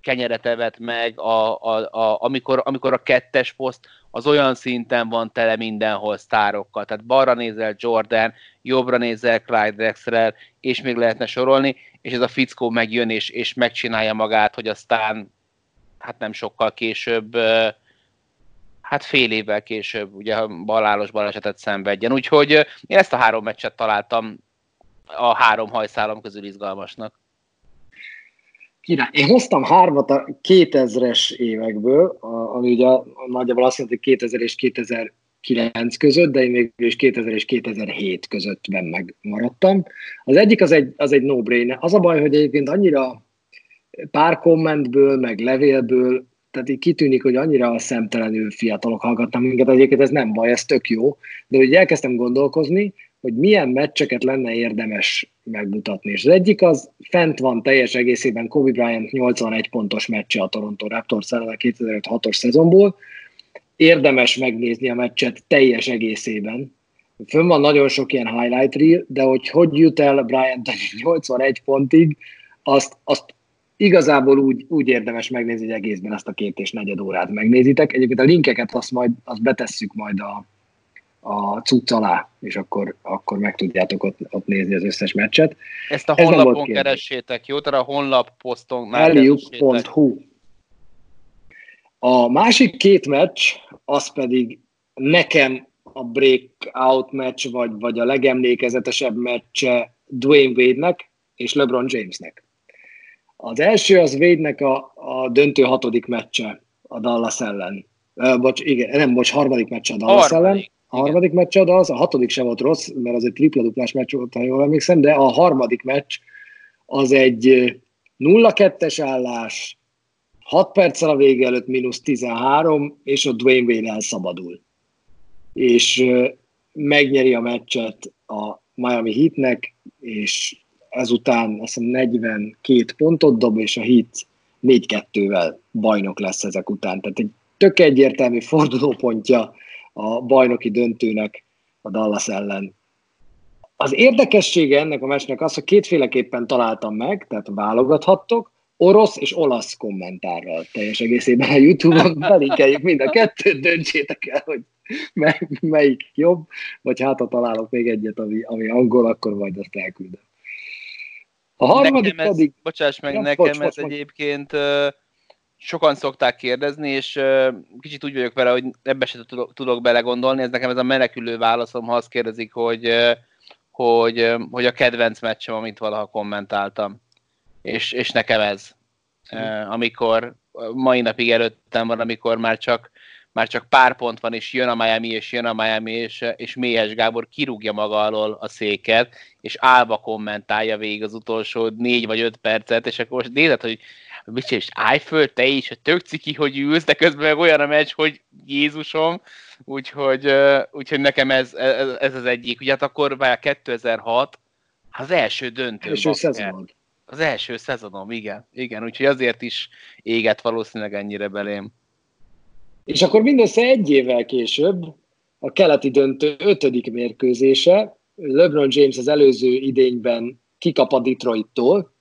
kenyeret evett meg, a, a, a, amikor, amikor a kettes poszt az olyan szinten van tele mindenhol sztárokkal. Tehát balra nézel Jordan, jobbra nézel Clyde Drexler, és még lehetne sorolni, és ez a fickó megjön és, és megcsinálja magát, hogy aztán hát nem sokkal később hát fél évvel később ugye balálos balesetet szenvedjen. Úgyhogy én ezt a három meccset találtam a három hajszálom közül izgalmasnak. Király. Én hoztam hármat a 2000-es évekből, ami ugye nagyjából azt jelenti, hogy 2000 és 2009 között, de én még is 2000 és 2007 közöttben megmaradtam. Az egyik az egy, az egy no-brainer. Az a baj, hogy egyébként annyira pár kommentből, meg levélből tehát így kitűnik, hogy annyira szemtelenül fiatalok hallgatnak minket, egyébként ez nem baj, ez tök jó, de hogy elkezdtem gondolkozni, hogy milyen meccseket lenne érdemes megmutatni. És az egyik az fent van teljes egészében Kobe Bryant 81 pontos meccse a Toronto Raptors ellen a 2006-os szezonból. Érdemes megnézni a meccset teljes egészében. Fönn van nagyon sok ilyen highlight reel, de hogy hogy jut el Bryant 81 pontig, azt, azt igazából úgy, úgy érdemes megnézni, hogy egészben ezt a két és negyed órát megnézitek. Egyébként a linkeket azt majd azt betesszük majd a, a cucc alá, és akkor, akkor meg tudjátok ott, ott nézni az összes meccset. Ezt a honlapon keressétek, jó? Tehát a honlap poszton már A másik két meccs, az pedig nekem a breakout meccs, vagy, vagy a legemlékezetesebb meccse Dwayne Wade-nek és LeBron Jamesnek. Az első az Védnek a, a döntő hatodik meccse a Dallas ellen. Uh, bocs, igen, nem, bocs, harmadik meccse a Dallas harmadik, ellen. A harmadik meccs a Dallas, a hatodik sem volt rossz, mert az egy tripla-duplás meccs volt, ha jól emlékszem, de a harmadik meccs az egy 0-2-es állás, 6 perccel a vége előtt mínusz 13, és a Dwayne Wade elszabadul. És megnyeri a meccset a Miami Heatnek, és ezután azt hiszem 42 pontot dob, és a Heat 4-2-vel bajnok lesz ezek után. Tehát egy tök egyértelmű fordulópontja a bajnoki döntőnek a Dallas ellen. Az érdekessége ennek a meccsnek az, hogy kétféleképpen találtam meg, tehát válogathattok, orosz és olasz kommentárral teljes egészében a Youtube-on belinkeljük mind a kettőt, döntsétek el, hogy melyik jobb, vagy hát ha találok még egyet, ami, ami angol, akkor majd azt elküldöm. A harmadik nekem ez, pedig... Bocsáss meg, ja, nekem bocs, ez bocs, egyébként uh, sokan szokták kérdezni, és kicsit úgy vagyok vele, hogy ebbe se tudok, tudok belegondolni, ez nekem ez a menekülő válaszom, ha azt kérdezik, hogy, hogy, hogy a kedvenc meccsem, amit valaha kommentáltam. És, és nekem ez. Uh, amikor mai napig előttem van, amikor már csak már csak pár pont van, és jön a Miami, és jön a Miami, és, és Méhes Gábor kirúgja maga alól a széket, és állva kommentálja végig az utolsó négy vagy öt percet, és akkor most nézed, hogy mit és állj föl, te is, tök ciki, hogy ülsz, de közben meg olyan a meccs, hogy Jézusom, úgyhogy, úgyhogy nekem ez, ez, ez az egyik. Ugye hát akkor már 2006, az első döntő. Első szezon. Az első szezonom, igen. Igen, úgyhogy azért is éget valószínűleg ennyire belém. És akkor mindössze egy évvel később a keleti döntő ötödik mérkőzése, LeBron James az előző idényben kikap a Detroittól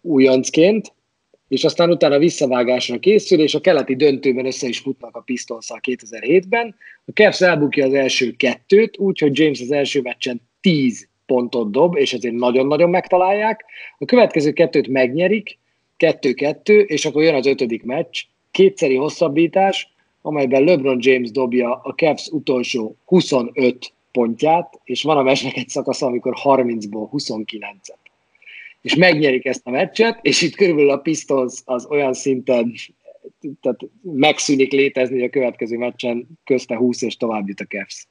újoncként, és aztán utána visszavágásra készül, és a keleti döntőben össze is futnak a pistons 2007-ben. A Cavs elbukja az első kettőt, úgyhogy James az első meccsen 10 pontot dob, és ezért nagyon-nagyon megtalálják. A következő kettőt megnyerik, 2-2, és akkor jön az ötödik meccs, kétszeri hosszabbítás, amelyben LeBron James dobja a Cavs utolsó 25 pontját, és van a meccsnek egy szakasz, amikor 30-ból 29-et. És megnyerik ezt a meccset, és itt körülbelül a Pistons az olyan szinten tehát megszűnik létezni, hogy a következő meccsen közte 20 és tovább jut a Cavs.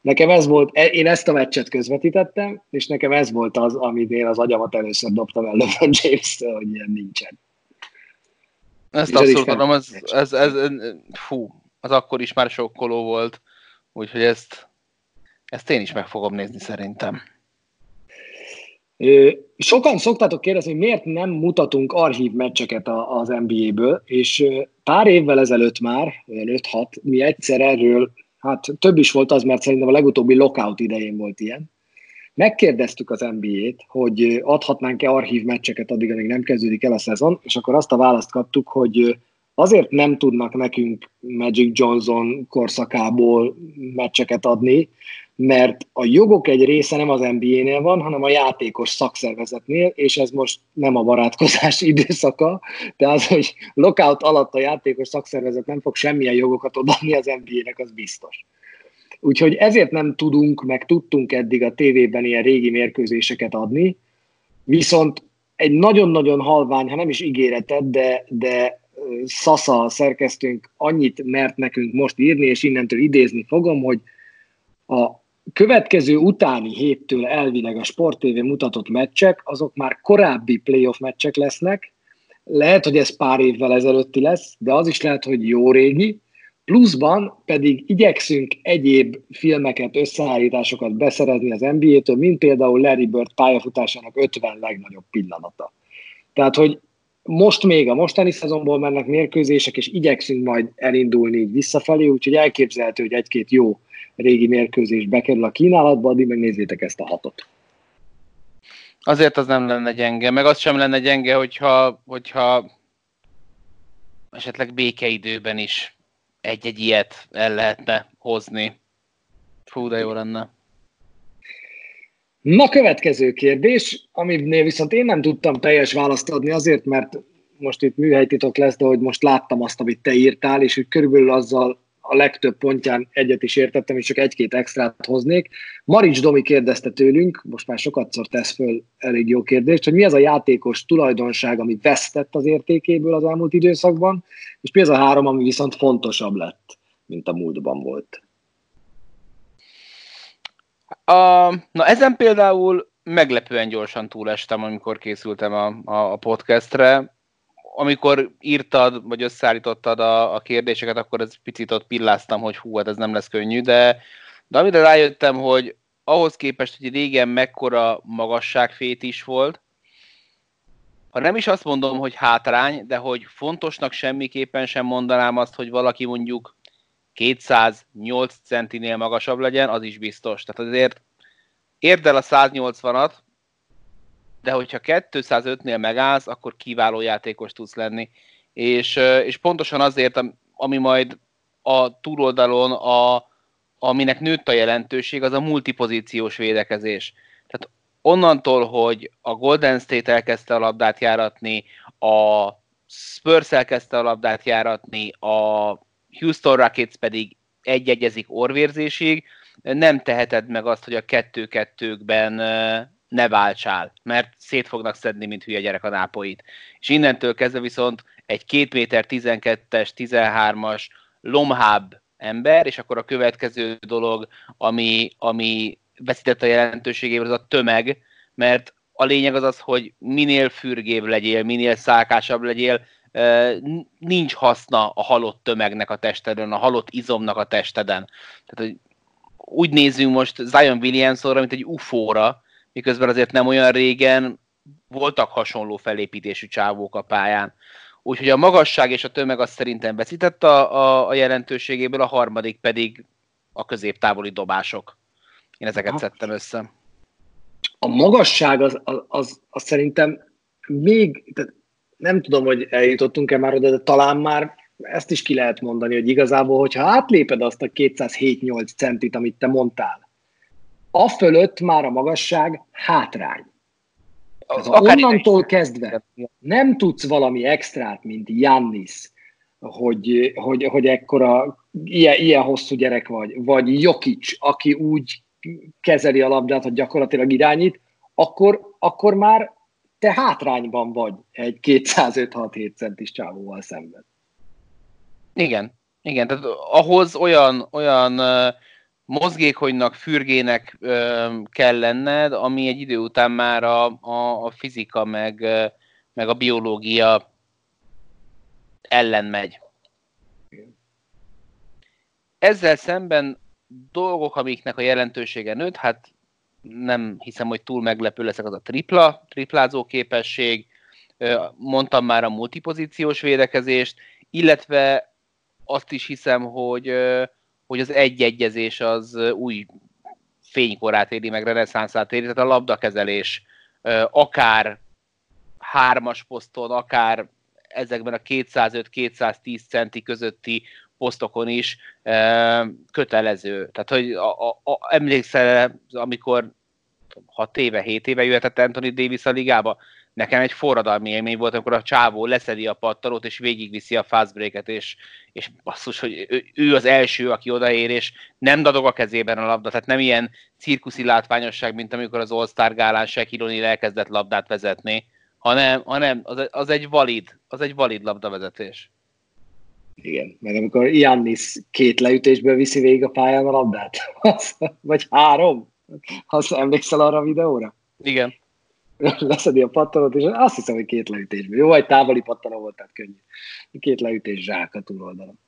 Nekem ez volt, e, én ezt a meccset közvetítettem, és nekem ez volt az, amit én az agyamat először dobtam el LeBron james hogy ilyen nincsen. Ezt abszolút adom, ez, ez, ez, ez, fú, az akkor is már sokkoló volt, úgyhogy ezt, ezt én is meg fogom nézni szerintem. Sokan szoktátok kérdezni, hogy miért nem mutatunk archív meccseket az NBA-ből, és pár évvel ezelőtt már, 5-6, mi egyszer erről, hát több is volt az, mert szerintem a legutóbbi lockout idején volt ilyen, Megkérdeztük az NBA-t, hogy adhatnánk-e archív meccseket addig, amíg nem kezdődik el a szezon, és akkor azt a választ kaptuk, hogy azért nem tudnak nekünk Magic Johnson korszakából meccseket adni, mert a jogok egy része nem az NBA-nél van, hanem a játékos szakszervezetnél, és ez most nem a barátkozás időszaka, de az, hogy lockout alatt a játékos szakszervezet nem fog semmilyen jogokat adni az NBA-nek, az biztos. Úgyhogy ezért nem tudunk, meg tudtunk eddig a tévében ilyen régi mérkőzéseket adni, viszont egy nagyon-nagyon halvány, ha nem is ígéretet, de, de Szasza szerkesztőnk annyit mert nekünk most írni, és innentől idézni fogom, hogy a következő utáni héttől elvileg a Sport mutatott meccsek, azok már korábbi playoff meccsek lesznek, lehet, hogy ez pár évvel ezelőtti lesz, de az is lehet, hogy jó régi, Pluszban pedig igyekszünk egyéb filmeket, összeállításokat beszerezni az NBA-től, mint például Larry Bird pályafutásának 50 legnagyobb pillanata. Tehát, hogy most még a mostani szezonból mennek mérkőzések, és igyekszünk majd elindulni így visszafelé, úgyhogy elképzelhető, hogy egy-két jó régi mérkőzés bekerül a kínálatba, addig megnézzétek ezt a hatot. Azért az nem lenne gyenge, meg az sem lenne gyenge, hogyha, hogyha esetleg békeidőben is egy-egy ilyet el lehetne hozni. Fú, de jó lenne. Na, következő kérdés, aminél viszont én nem tudtam teljes választ adni azért, mert most itt műhelytitok lesz, de hogy most láttam azt, amit te írtál, és hogy körülbelül azzal a legtöbb pontján egyet is értettem, és csak egy-két extrát hoznék. Marics Domi kérdezte tőlünk, most már sokatszor tesz föl elég jó kérdést, hogy mi az a játékos tulajdonság, ami vesztett az értékéből az elmúlt időszakban, és mi az a három, ami viszont fontosabb lett, mint a múltban volt. A, na ezen például meglepően gyorsan túlestem, amikor készültem a, a, a podcastre amikor írtad, vagy összeállítottad a, a kérdéseket, akkor ez picit ott pilláztam, hogy hú, hát ez nem lesz könnyű, de, de amire rájöttem, hogy ahhoz képest, hogy régen mekkora magasságfét is volt, ha nem is azt mondom, hogy hátrány, de hogy fontosnak semmiképpen sem mondanám azt, hogy valaki mondjuk 208 centinél magasabb legyen, az is biztos. Tehát azért érd el a 180-at, de hogyha 205-nél megállsz, akkor kiváló játékos tudsz lenni. És, és pontosan azért, ami majd a túloldalon, a, aminek nőtt a jelentőség, az a multipozíciós védekezés. Tehát onnantól, hogy a Golden State elkezdte a labdát járatni, a Spurs elkezdte a labdát járatni, a Houston Rockets pedig egy-egyezik orvérzésig, nem teheted meg azt, hogy a kettő-kettőkben ne váltsál, mert szét fognak szedni, mint hülye gyerek a nápoit. És innentől kezdve viszont egy 2 méter 12-es, 13-as lomhább ember, és akkor a következő dolog, ami, ami veszített a jelentőségéből, az a tömeg, mert a lényeg az az, hogy minél fürgébb legyél, minél szálkásabb legyél, nincs haszna a halott tömegnek a testeden, a halott izomnak a testeden. Tehát, hogy úgy nézzünk most Zion Williamsonra, mint egy ufóra, miközben azért nem olyan régen voltak hasonló felépítésű csávók a pályán. Úgyhogy a magasság és a tömeg azt szerintem veszített a, a, a jelentőségéből, a harmadik pedig a középtávoli dobások. Én ezeket Aha. szedtem össze. A magasság az, az, az, az szerintem még, tehát nem tudom, hogy eljutottunk-e már oda, de talán már ezt is ki lehet mondani, hogy igazából, hogyha átléped azt a 207-8 centit, amit te mondtál, a fölött már a magasság hátrány. Ez onnantól kezdve nem tudsz valami extrát, mint Jannis, hogy, hogy, hogy ekkora, ilyen, ilyen hosszú gyerek vagy, vagy Jokic, aki úgy kezeli a labdát, hogy gyakorlatilag irányít, akkor, akkor már te hátrányban vagy egy 205-6-7 centis csávóval szemben. Igen, igen, tehát ahhoz olyan, olyan uh, mozgékonynak, fürgének kell lenned, ami egy idő után már a, a, a fizika meg, meg a biológia ellen megy. Ezzel szemben dolgok, amiknek a jelentősége nőtt, hát nem hiszem, hogy túl meglepő leszek az a tripla, triplázó képesség, mondtam már a multipozíciós védekezést, illetve azt is hiszem, hogy, hogy az egyegyezés az új fénykorát éri, meg reneszánszát éri, tehát a labdakezelés akár hármas poszton, akár ezekben a 205-210 centi közötti posztokon is kötelező. Tehát, hogy a, a, a, emlékszel, amikor 6 éve, 7 éve jöhetett Anthony Davis a ligába, nekem egy forradalmi élmény volt, amikor a csávó leszedi a pattalót, és végigviszi a fast break és, és basszus, hogy ő, ő, az első, aki odaér, és nem dadog a kezében a labda, tehát nem ilyen cirkuszi látványosság, mint amikor az All-Star gálán Shaquille elkezdett labdát vezetni, hanem, hanem az, az, egy valid, az egy valid labdavezetés. Igen, meg amikor Iannis két leütésből viszi végig a pályán a labdát, vagy három, ha emlékszel arra a videóra? Igen. Leszedi a pattanót, és azt hiszem, hogy két leütésből. Jó, egy távoli pattanó volt, tehát könnyű. Két leütés zsák a túloldalon.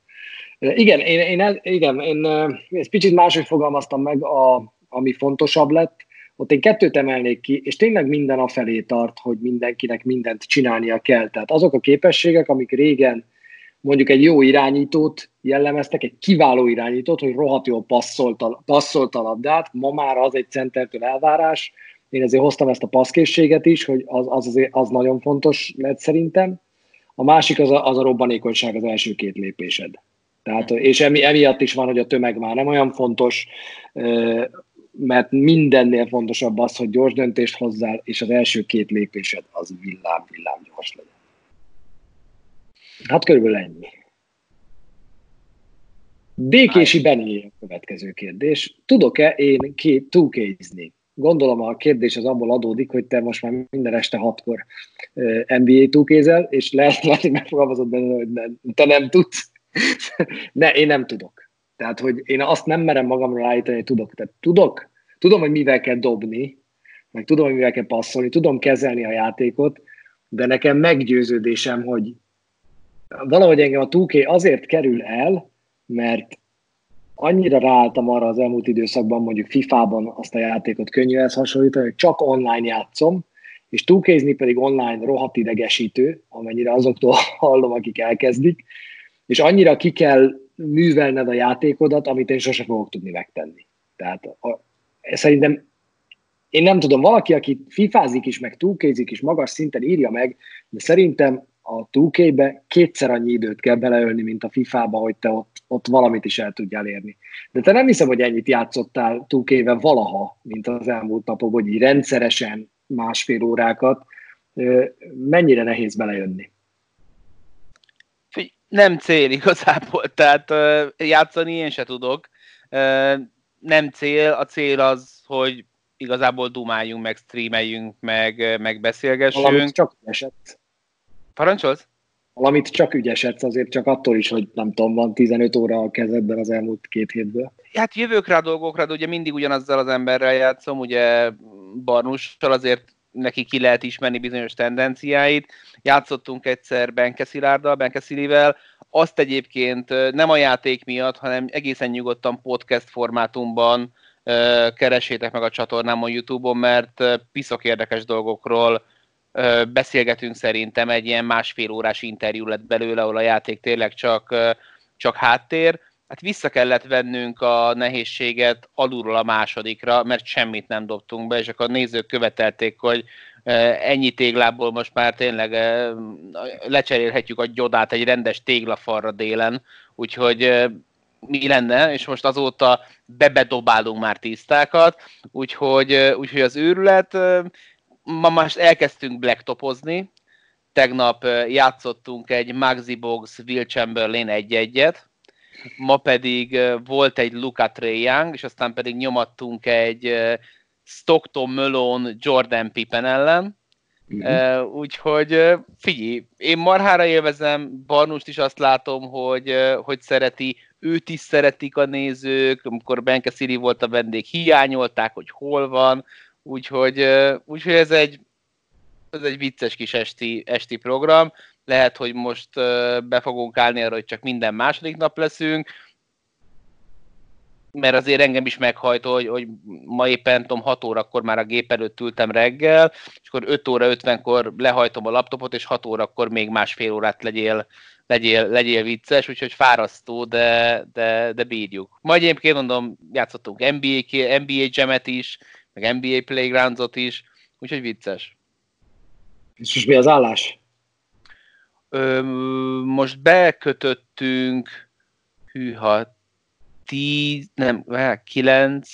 Igen, én, én, igen, én ezt picit máshogy fogalmaztam meg, a, ami fontosabb lett. Ott én kettőt emelnék ki, és tényleg minden a felé tart, hogy mindenkinek mindent csinálnia kell. Tehát azok a képességek, amik régen mondjuk egy jó irányítót jellemeztek, egy kiváló irányítót, hogy rohadt jól passzolt a, passzolt a labdát, ma már az egy centertől elvárás, én ezért hoztam ezt a passzkészséget is, hogy az, az, azért, az nagyon fontos lett szerintem. A másik az a, az a robbanékonyság az első két lépésed. Tehát, és emi, emiatt is van, hogy a tömeg már nem olyan fontos, mert mindennél fontosabb az, hogy gyors döntést hozzál, és az első két lépésed az villám, villám gyors legyen. Hát körülbelül ennyi. Békési Benni a következő kérdés. Tudok-e én két túlkézni? Gondolom a kérdés az abból adódik, hogy te most már minden este hatkor NBA túlkézel, és lehet, lehet hogy megfogalmazod benne, hogy ne, te nem tudsz. ne, én nem tudok. Tehát, hogy én azt nem merem magamról állítani, hogy tudok. Tehát tudok, tudom, hogy mivel kell dobni, meg tudom, hogy mivel kell passzolni, tudom kezelni a játékot, de nekem meggyőződésem, hogy valahogy engem a 2 azért kerül el, mert annyira ráálltam arra az elmúlt időszakban, mondjuk FIFA-ban azt a játékot könnyű ezt hasonlítani, hogy csak online játszom, és 2 pedig online rohadt idegesítő, amennyire azoktól hallom, akik elkezdik, és annyira ki kell művelned a játékodat, amit én sose fogok tudni megtenni. Tehát a, szerintem én nem tudom, valaki, aki fifázik is, meg túlkézik is, magas szinten írja meg, de szerintem a 2 kétszer annyi időt kell beleölni, mint a FIFA-ba, hogy te ott, ott valamit is el tudjál érni. De te nem hiszem, hogy ennyit játszottál 2 valaha, mint az elmúlt napok, hogy így rendszeresen másfél órákat. Mennyire nehéz belejönni? Nem cél igazából, tehát játszani én se tudok. Nem cél, a cél az, hogy igazából dumáljunk, meg streameljünk, meg, meg beszélgessünk. Valamit csak esett. Parancsolsz? valamit csak ügyesedsz azért csak attól is, hogy nem tudom, van 15 óra a kezedben az elmúlt két hétből. Hát jövök rá dolgokra, de ugye mindig ugyanazzal az emberrel játszom, ugye Barnussal azért neki ki lehet ismerni bizonyos tendenciáit. Játszottunk egyszer Benke Szilárddal, Benke Szilivel, azt egyébként nem a játék miatt, hanem egészen nyugodtan podcast formátumban keresétek meg a csatornámon Youtube-on, mert piszok érdekes dolgokról beszélgetünk szerintem, egy ilyen másfél órás interjú lett belőle, ahol a játék tényleg csak, csak háttér. Hát vissza kellett vennünk a nehézséget alulról a másodikra, mert semmit nem dobtunk be, és akkor a nézők követelték, hogy ennyi téglából most már tényleg lecserélhetjük a gyodát egy rendes téglafalra délen, úgyhogy mi lenne, és most azóta bebedobálunk már tisztákat, úgyhogy, úgyhogy az őrület, ma most elkezdtünk blacktopozni, tegnap játszottunk egy Maxi Box Will Chamberlain egy-egyet, ma pedig volt egy Luca Trey Young, és aztán pedig nyomattunk egy Stockton Malone Jordan Pippen ellen. Uh, úgyhogy figyelj, én marhára élvezem, Barnust is azt látom, hogy, hogy szereti, őt is szeretik a nézők, amikor Benke Siri volt a vendég, hiányolták, hogy hol van, úgyhogy, úgyhogy ez egy ez egy vicces kis esti, esti program. Lehet, hogy most be fogunk állni arra, hogy csak minden második nap leszünk, mert azért engem is meghajt, hogy, hogy ma éppen tudom, 6 órakor már a gép előtt ültem reggel, és akkor 5 óra 50-kor lehajtom a laptopot, és 6 órakor még másfél órát legyél, legyél, legyél vicces, úgyhogy fárasztó, de, de, de bírjuk. Majd egyébként mondom, játszottunk NBA, NBA Jam-et is, meg NBA Playgrounds-ot is, úgyhogy vicces. És, és mi az állás? Ö, most bekötöttünk, hűha, 10, nem, 9,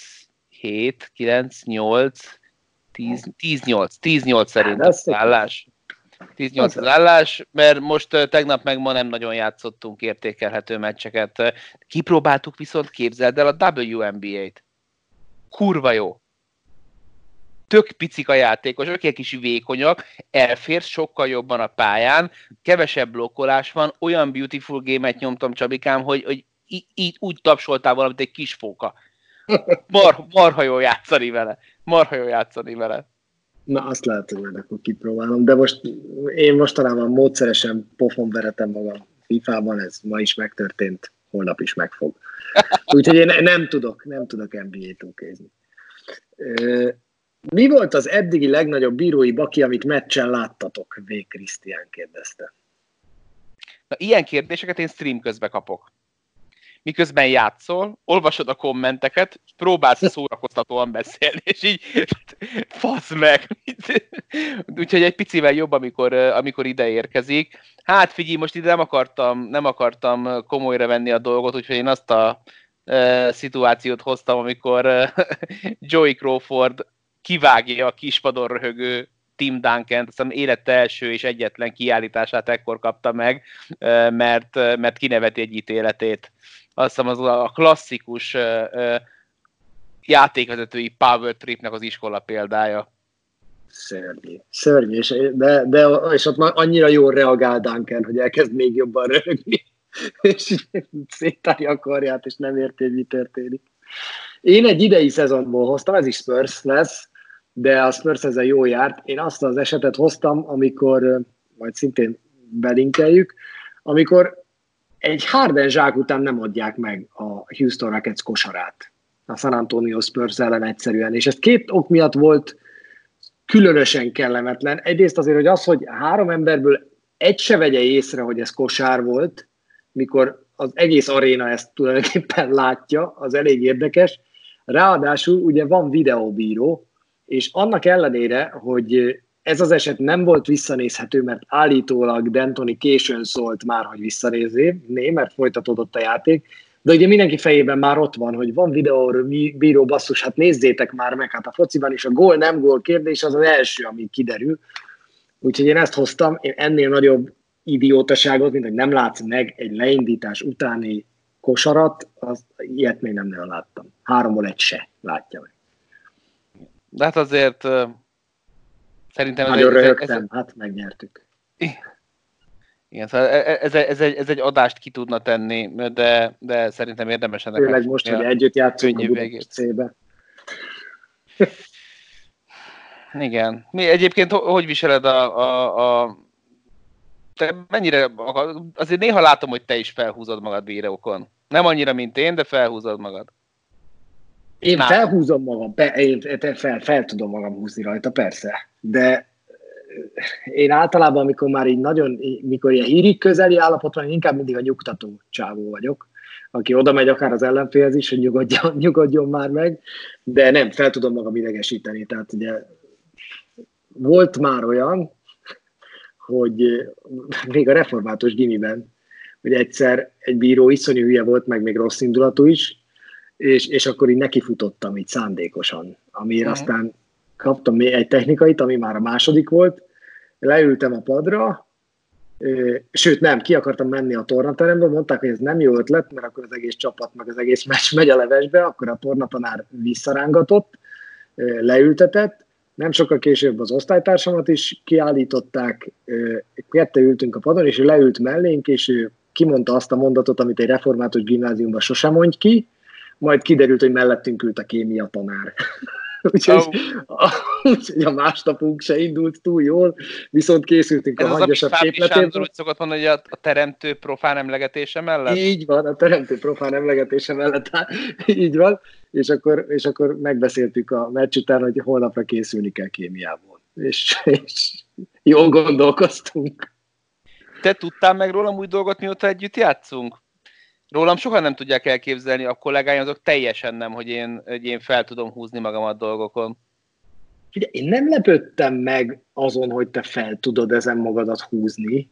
7, 9, 8, 10, 10 8, 10 8 szerint az állás. 10-8 az állás, mert most tegnap meg ma nem nagyon játszottunk értékelhető meccseket. Kipróbáltuk viszont, képzeld el a WNBA-t. Kurva jó. Tök picik a játékosok, egy kis vékonyak, elférsz sokkal jobban a pályán, kevesebb blokkolás van, olyan beautiful game-et nyomtam Csabikám, hogy, hogy így, így úgy tapsoltál valamit egy kis fóka. Mar, marha jó játszani vele. Marha jó játszani vele. Na, azt lehet, hogy majd akkor kipróbálom, de most én mostanában módszeresen pofon veretem magam FIFA-ban, ez ma is megtörtént, holnap is megfog. Úgyhogy én nem tudok, nem tudok NBA-t ukézni. Mi volt az eddigi legnagyobb bírói baki, amit meccsen láttatok? V. Krisztián kérdezte. Na, ilyen kérdéseket én stream közben kapok miközben játszol, olvasod a kommenteket, és próbálsz szórakoztatóan beszélni, és így fasz meg. Úgyhogy egy picivel jobb, amikor, amikor ide érkezik. Hát figyelj, most ide nem akartam, nem akartam komolyra venni a dolgot, úgyhogy én azt a e, szituációt hoztam, amikor e, Joey Crawford kivágja a kispadon röhögő Tim Duncan, aztán élete első és egyetlen kiállítását ekkor kapta meg, mert, mert kineveti egy ítéletét azt hiszem az a klasszikus játékvezetői power tripnek az iskola példája. Szörnyű. Szörnyű, és, de, de, és ott már annyira jól reagál Duncan, hogy elkezd még jobban röhögni, és széttárja a karját, és nem érti, hogy mi történik. Én egy idei szezonból hoztam, ez is Spurs lesz, de a Spurs ezzel jó járt. Én azt az esetet hoztam, amikor, majd szintén belinkeljük, amikor egy Harden zsák után nem adják meg a Houston Rockets kosarát a San Antonio Spurs ellen egyszerűen, és ez két ok miatt volt különösen kellemetlen. Egyrészt azért, hogy az, hogy három emberből egy se vegye észre, hogy ez kosár volt, mikor az egész aréna ezt tulajdonképpen látja, az elég érdekes. Ráadásul ugye van videóbíró, és annak ellenére, hogy ez az eset nem volt visszanézhető, mert állítólag Dentoni későn szólt már, hogy visszanézzé, né, mert folytatódott a játék, de ugye mindenki fejében már ott van, hogy van videó, bíró basszus, hát nézzétek már meg, hát a fociban is a gól, nem gól kérdés az az első, ami kiderül. Úgyhogy én ezt hoztam, én ennél nagyobb idiótaságot, mint hogy nem látsz meg egy leindítás utáni kosarat, az ilyet még nem nagyon láttam. Háromból egy se látja meg. De hát azért Szerintem Nagyon ez, röhögtem, ez, hát megnyertük. Igen, szóval e, e, ez, ez, egy, ez egy adást ki tudna tenni, de, de szerintem érdemes ennek. Főleg most, hogy együtt játszunk a Budapest Igen. Mi egyébként hogy viseled a, a, a te mennyire, azért néha látom, hogy te is felhúzod magad videókon. Nem annyira, mint én, de felhúzod magad. Én Már. felhúzom magam, én fel, fel tudom magam húzni rajta, persze, de én általában, amikor már így nagyon, mikor ilyen hírig közeli állapot van, inkább mindig a nyugtató csávó vagyok, aki oda megy akár az ellenfélhez is, hogy nyugodjon, nyugodjon már meg, de nem, fel tudom magam idegesíteni, tehát ugye volt már olyan, hogy még a református gimiben, hogy egyszer egy bíró iszonyú hülye volt, meg még rossz indulatú is, és, és akkor így nekifutottam így szándékosan, amiért uh-huh. aztán kaptam még egy technikait, ami már a második volt, leültem a padra, sőt nem, ki akartam menni a tornaterembe, mondták, hogy ez nem jó ötlet, mert akkor az egész csapat, meg az egész meccs megy a levesbe, akkor a tornatanár visszarángatott, leültetett, nem sokkal később az osztálytársamat is kiállították, kettő ültünk a padon, és ő leült mellénk, és ő kimondta azt a mondatot, amit egy református gimnáziumban sosem mondj ki, majd kiderült, hogy mellettünk ült a kémia tanár. úgyhogy, oh. a, úgyhogy a másnapunk se indult túl jól, viszont készültünk Ez a hangyosabb képletében. hogy szokott mondani, hogy a, a teremtő profán emlegetése mellett? Így van, a teremtő profán emlegetése mellett, így van, és akkor, és akkor megbeszéltük a meccs után, hogy holnapra készülni kell kémiából. És, és jól gondolkoztunk. Te tudtál meg rólam új dolgot, mióta együtt játszunk? Rólam sokan nem tudják elképzelni, a kollégáim azok teljesen nem, hogy én, hogy én fel tudom húzni magamat dolgokon. Ugye, én nem lepődtem meg azon, hogy te fel tudod ezen magadat húzni.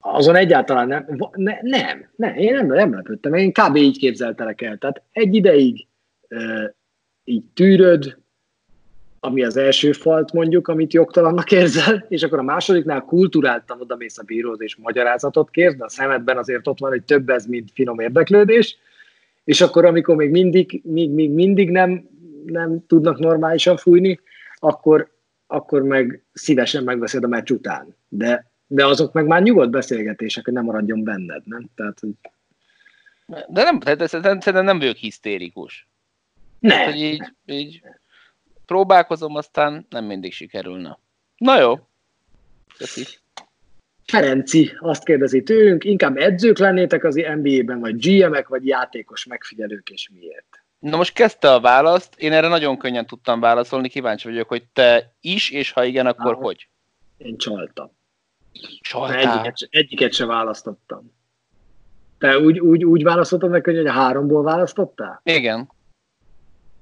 Azon egyáltalán nem. Ne, nem, nem, én nem, nem lepődtem. Én kb. így képzeltelek el. Tehát egy ideig e, így tűröd, ami az első falt mondjuk, amit jogtalannak érzel, és akkor a másodiknál kulturáltan oda mész a bíróz és magyarázatot kérsz, de a szemedben azért ott van, hogy több ez, mint finom érdeklődés, és akkor, amikor még mindig, még, még mindig nem, nem tudnak normálisan fújni, akkor, akkor meg szívesen megveszed a meccs után. De, de azok meg már nyugodt beszélgetések, hogy nem maradjon benned, nem? Tehát, hogy... De nem, szerintem nem vagyok hisztérikus. Nem. Hát, hogy így, így próbálkozom, aztán nem mindig sikerülne. Na jó. Köszi. Ferenci azt kérdezi tőlünk, inkább edzők lennétek az NBA-ben, vagy GM-ek, vagy játékos megfigyelők, és miért? Na most kezdte a választ, én erre nagyon könnyen tudtam válaszolni, kíváncsi vagyok, hogy te is, és ha igen, akkor Na, hogy? Én csaltam. Csaltál? Egyiket, egyiket se választottam. Te úgy, úgy, úgy választottad meg, hogy a háromból választottál? Igen.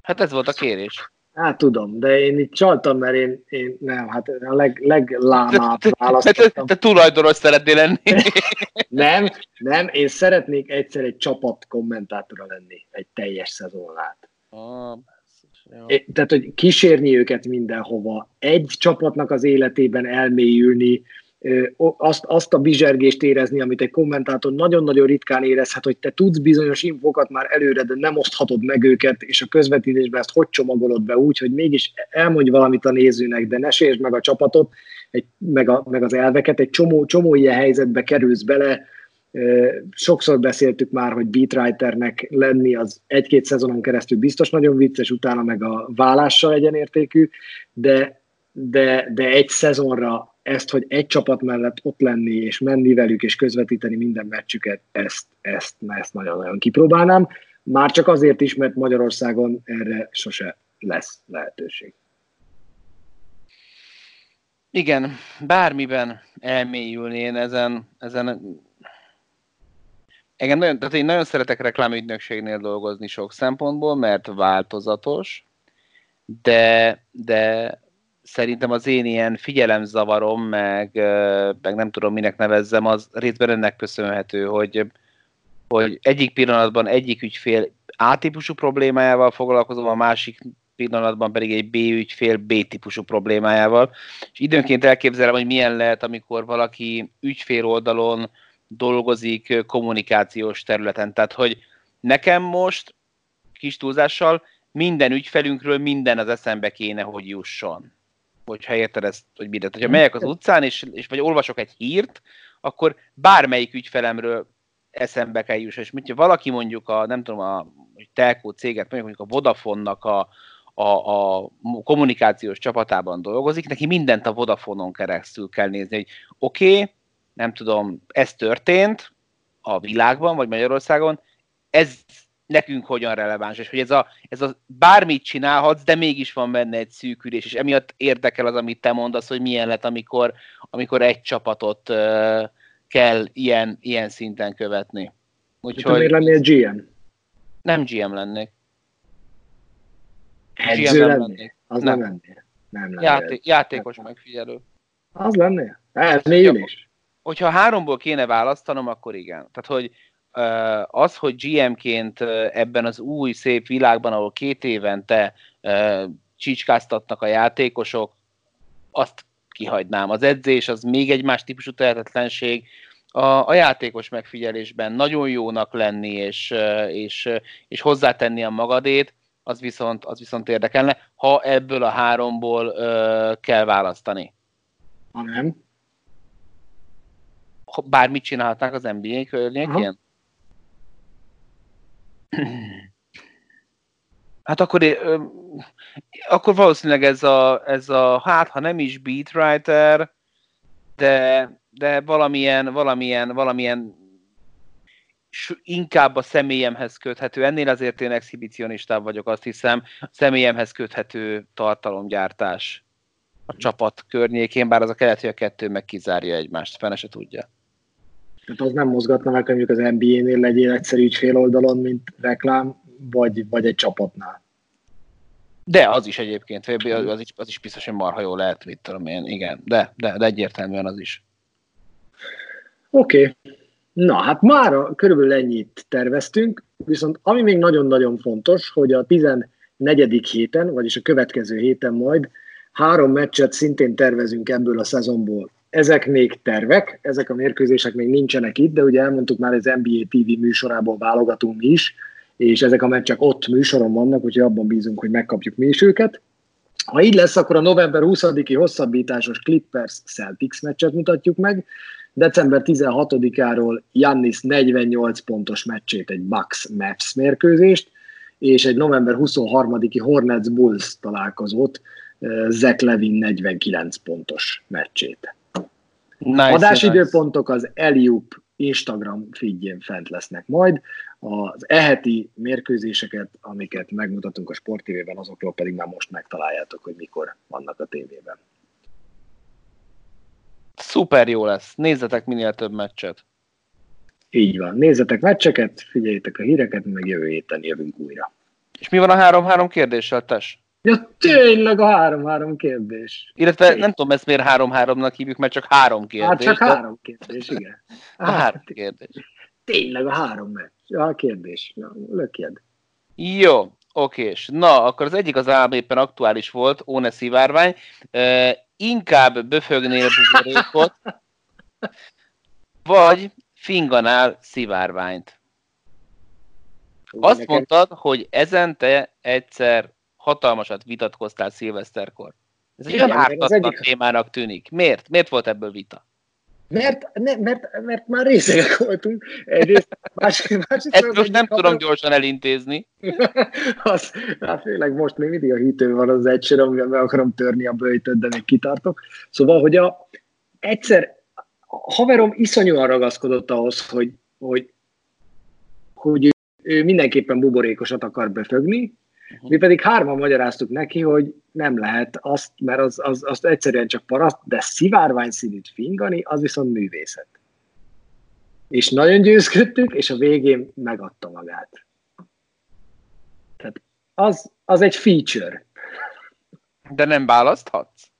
Hát ez volt a kérés. Hát tudom, de én itt csaltam, mert én, én nem, hát a leg, leglámább választottam. Te, te, te tulajdonos szeretnél lenni. nem, nem, én szeretnék egyszer egy csapat kommentátora lenni, egy teljes szezon é, tehát, hogy kísérni őket mindenhova, egy csapatnak az életében elmélyülni, azt, azt a bizsergést érezni, amit egy kommentátor nagyon-nagyon ritkán érezhet, hogy te tudsz bizonyos infokat már előre, de nem oszthatod meg őket, és a közvetítésben ezt hogy csomagolod be úgy, hogy mégis elmondj valamit a nézőnek, de ne sértsd meg a csapatot, egy, meg, a, meg az elveket, egy csomó, csomó ilyen helyzetbe kerülsz bele, Sokszor beszéltük már, hogy beatwriternek lenni az egy-két szezonon keresztül biztos nagyon vicces, utána meg a vállással egyenértékű, de, de, de egy szezonra ezt, hogy egy csapat mellett ott lenni, és menni velük, és közvetíteni minden meccsüket, ezt, ezt, ezt nagyon-nagyon kipróbálnám. Már csak azért is, mert Magyarországon erre sose lesz lehetőség. Igen, bármiben elmélyülni én ezen, ezen igen, nagyon, tehát én nagyon szeretek reklámügynökségnél dolgozni sok szempontból, mert változatos, de, de szerintem az én ilyen figyelemzavarom, meg, meg nem tudom minek nevezzem, az részben ennek köszönhető, hogy, hogy egyik pillanatban egyik ügyfél A-típusú problémájával foglalkozom, a másik pillanatban pedig egy B-ügyfél B-típusú problémájával. És időnként elképzelem, hogy milyen lehet, amikor valaki ügyfél oldalon dolgozik kommunikációs területen. Tehát, hogy nekem most kis túlzással minden ügyfelünkről minden az eszembe kéne, hogy jusson hogyha érted ezt, hogy mindent. Hogyha megyek az utcán, és, és vagy olvasok egy hírt, akkor bármelyik ügyfelemről eszembe kell jusson. És hogyha valaki mondjuk a, nem tudom, a telkó céget, mondjuk a Vodafone-nak a, a, a kommunikációs csapatában dolgozik, neki mindent a Vodafone-on keresztül kell nézni, hogy oké, okay, nem tudom, ez történt a világban, vagy Magyarországon, ez nekünk hogyan releváns, és hogy ez a, ez a bármit csinálhatsz, de mégis van benne egy szűkülés, és emiatt érdekel az, amit te mondasz, hogy milyen lett, amikor, amikor egy csapatot uh, kell ilyen, ilyen szinten követni. Úgyhogy... Miért lennél GM? Nem GM lennék. Edző GM lennék. Az nem, nem lennél. Nem lennél. Játé- játékos nem. megfigyelő. Az lennél? Elmélyül is. Hogyha háromból kéne választanom, akkor igen. Tehát, hogy az, hogy GM-ként ebben az új szép világban, ahol két évente csicskáztatnak a játékosok, azt kihagynám. Az edzés az még egy más típusú tehetetlenség. A, a játékos megfigyelésben nagyon jónak lenni és, és, és hozzátenni a magadét, az viszont, az viszont érdekelne, ha ebből a háromból ö, kell választani. Ha nem? Bármit csinálhatnák az NBA környékén? Hát akkor, akkor valószínűleg ez a, ez a, hát ha nem is beatwriter, de, de valamilyen, valamilyen, valamilyen inkább a személyemhez köthető, ennél azért én exhibicionistább vagyok, azt hiszem, személyemhez köthető tartalomgyártás a csapat környékén, bár az a kelet, hogy a kettő meg kizárja egymást, fene se tudja. Tehát az nem mozgatna meg, hogy mondjuk az NBA-nél legyél egyszerű fél oldalon, mint reklám, vagy, vagy egy csapatnál. De az is egyébként, az is, az is biztos, hogy marha jó lehet, mit tudom én, igen, de, de, de egyértelműen az is. Oké, okay. na hát már körülbelül ennyit terveztünk, viszont ami még nagyon-nagyon fontos, hogy a 14. héten, vagyis a következő héten majd három meccset szintén tervezünk ebből a szezonból ezek még tervek, ezek a mérkőzések még nincsenek itt, de ugye elmondtuk már, az NBA TV műsorából válogatunk mi is, és ezek a meccsek ott műsoron vannak, úgyhogy abban bízunk, hogy megkapjuk mi is őket. Ha így lesz, akkor a november 20-i hosszabbításos Clippers Celtics meccset mutatjuk meg, december 16-áról Jannis 48 pontos meccsét, egy Bucks Mavs mérkőzést, és egy november 23-i Hornets Bulls találkozót, eh, Zach Levin 49 pontos meccsét. Nice, Adásidőpontok az Eliup Instagram feedjén fent lesznek majd. Az eheti mérkőzéseket, amiket megmutatunk a Sport TV-ben, azokról pedig már most megtaláljátok, hogy mikor vannak a tévében. Szuper jó lesz. Nézzetek minél több meccset. Így van. Nézzetek meccseket, figyeljétek a híreket, meg jövő héten jövünk újra. És mi van a három-három kérdéssel, Tes? Ja, tényleg a három-három kérdés. Illetve Tényleg. nem tudom, ezt miért három-háromnak hívjuk, mert csak három kérdés. Hát csak de... három kérdés, igen. Hát, három kérdés. Tényleg a három meccs. A kérdés. Na, lökjed. Jó, okés. Na, akkor az egyik az állam éppen aktuális volt, Óne szivárvány. Uh, inkább böfögnél buborékot, vagy finganál szivárványt. Azt mondtad, hogy ezen te egyszer hatalmasat vitatkoztál szilveszterkor. Ez egy ártatlan egyik... témának tűnik. Miért? Miért volt ebből vita? Mert, ne, mert, mert már részegek voltunk. Egyrészt, más, más Ezt most nem tudom gyorsan elintézni. az, hát főleg most még mindig a hűtő van az egyszer, amivel meg akarom törni a bőjtöt, de még kitartok. Szóval, hogy a, egyszer a haverom iszonyúan ragaszkodott ahhoz, hogy, hogy, hogy ő, ő mindenképpen buborékosat akar befögni. Mi pedig hárman magyaráztuk neki, hogy nem lehet azt, mert az, az, az egyszerűen csak paraszt, de szivárvány színűt fingani, az viszont művészet. És nagyon győzködtük, és a végén megadta magát. Tehát az, az egy feature. De nem választhatsz?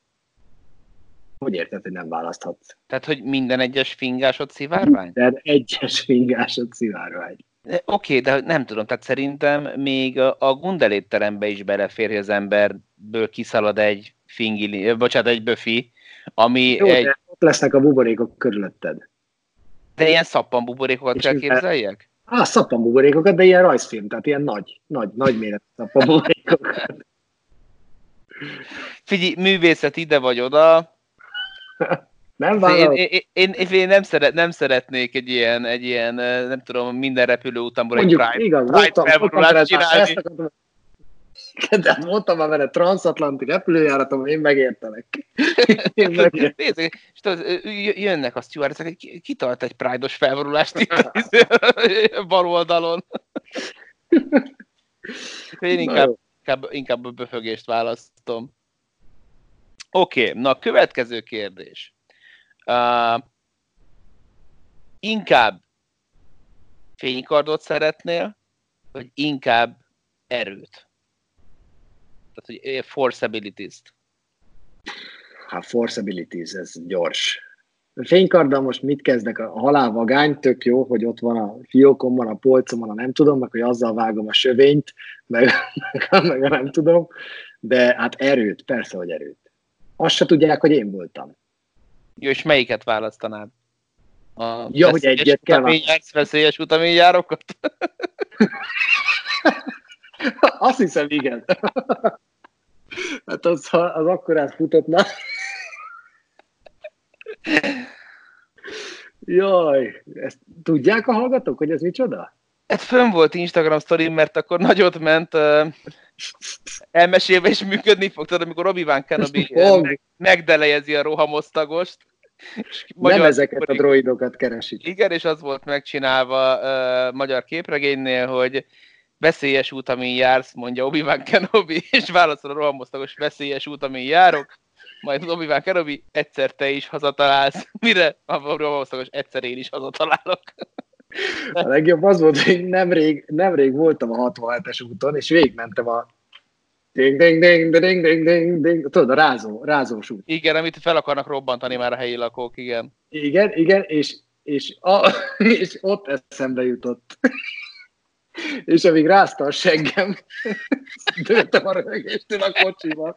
Hogy érted, hogy nem választhatsz? Tehát, hogy minden egyes fingásod szivárvány? Minden egyes fingásod szivárvány. Oké, okay, de nem tudom, tehát szerintem még a gundelétterembe is belefér, hogy az emberből kiszalad egy fingili, bocsánat, egy böfi, ami Jó, egy... De ott lesznek a buborékok körülötted. De ilyen szappan buborékokat És kell képzeljek? Á, szappan buborékokat, de ilyen rajzfilm, tehát ilyen nagy, nagy, nagy méret szappan buborékokat. Figyelj, művészet ide vagy oda. Nem vállalod? Én, én, én, én nem, szeret, nem szeretnék egy ilyen, egy ilyen, nem tudom, minden repülő utánból egy Pride, igaz, Pride voltam, felvonulást csinálni. De mondtam már vele transatlanti repülőjáratom, én megértelek. Én megértelek. Nézd, és tudod, jönnek a stewardessek, kitart egy Pride-os felvonulást itt bal oldalon. Én inkább, inkább, inkább a böfögést választom. Oké, okay, na a következő kérdés. Uh, inkább fénykardot szeretnél, vagy inkább erőt? Tehát, hogy force abilities-t. Hát force abilities, ez gyors. A fénykarddal most mit kezdek? A halálvagány tök jó, hogy ott van a fiókon, van a polcon, van a nem tudom, meg hogy azzal vágom a sövényt, meg, meg, meg a nem tudom, de hát erőt, persze, hogy erőt. Azt se tudják, hogy én voltam. Jó, és melyiket választanád? A ja, hogy egyet kell választani. Veszélyes utaményjárokat? Azt hiszem, igen. Hát az, az akkorát futott Jaj, ezt tudják a hallgatók, hogy ez micsoda? Ez fönn volt Instagram story, mert akkor nagyot ment uh, elmesélve, és működni fog. Tudod, amikor Obi-Wan Kenobi meg, megdelejezi a rohamosztagost. Nem ezeket a droidokat keresik. Igen, és az volt megcsinálva uh, magyar képregénynél, hogy veszélyes út, amin jársz, mondja Obi-Wan Kenobi, és válaszol a rohamosztagos veszélyes út, amin járok, majd az Obi-Wan Kenobi, egyszer te is hazatalálsz, mire a rohamosztagos egyszer én is hazatalálok. A legjobb az volt, hogy nemrég, nemrég voltam a 67-es úton, és végigmentem a ding, ding, ding, ding, ding, ding, ding, tudod, a rázó, rázós út. Igen, amit fel akarnak robbantani már a helyi lakók, igen. Igen, igen, és, és, a, és ott eszembe jutott és amíg rázta a seggem, dőltem a rögéstől a kocsiba.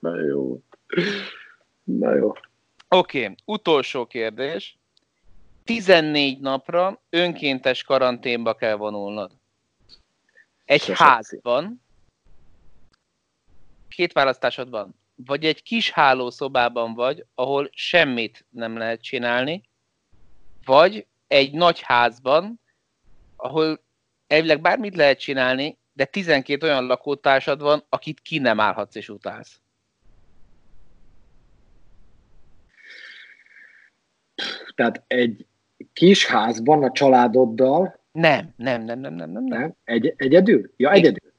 Na jó. Na jó. Oké, okay, utolsó kérdés. 14 napra önkéntes karanténba kell vonulnod. Egy Sosem házban, két választásod van. Vagy egy kis hálószobában vagy, ahol semmit nem lehet csinálni, vagy egy nagy házban, ahol elvileg bármit lehet csinálni, de 12 olyan lakótársad van, akit ki nem állhatsz és utálsz. Tehát egy kis házban a családoddal. Nem, nem, nem, nem, nem, nem. nem. Egy, egyedül? Ja, egyedül.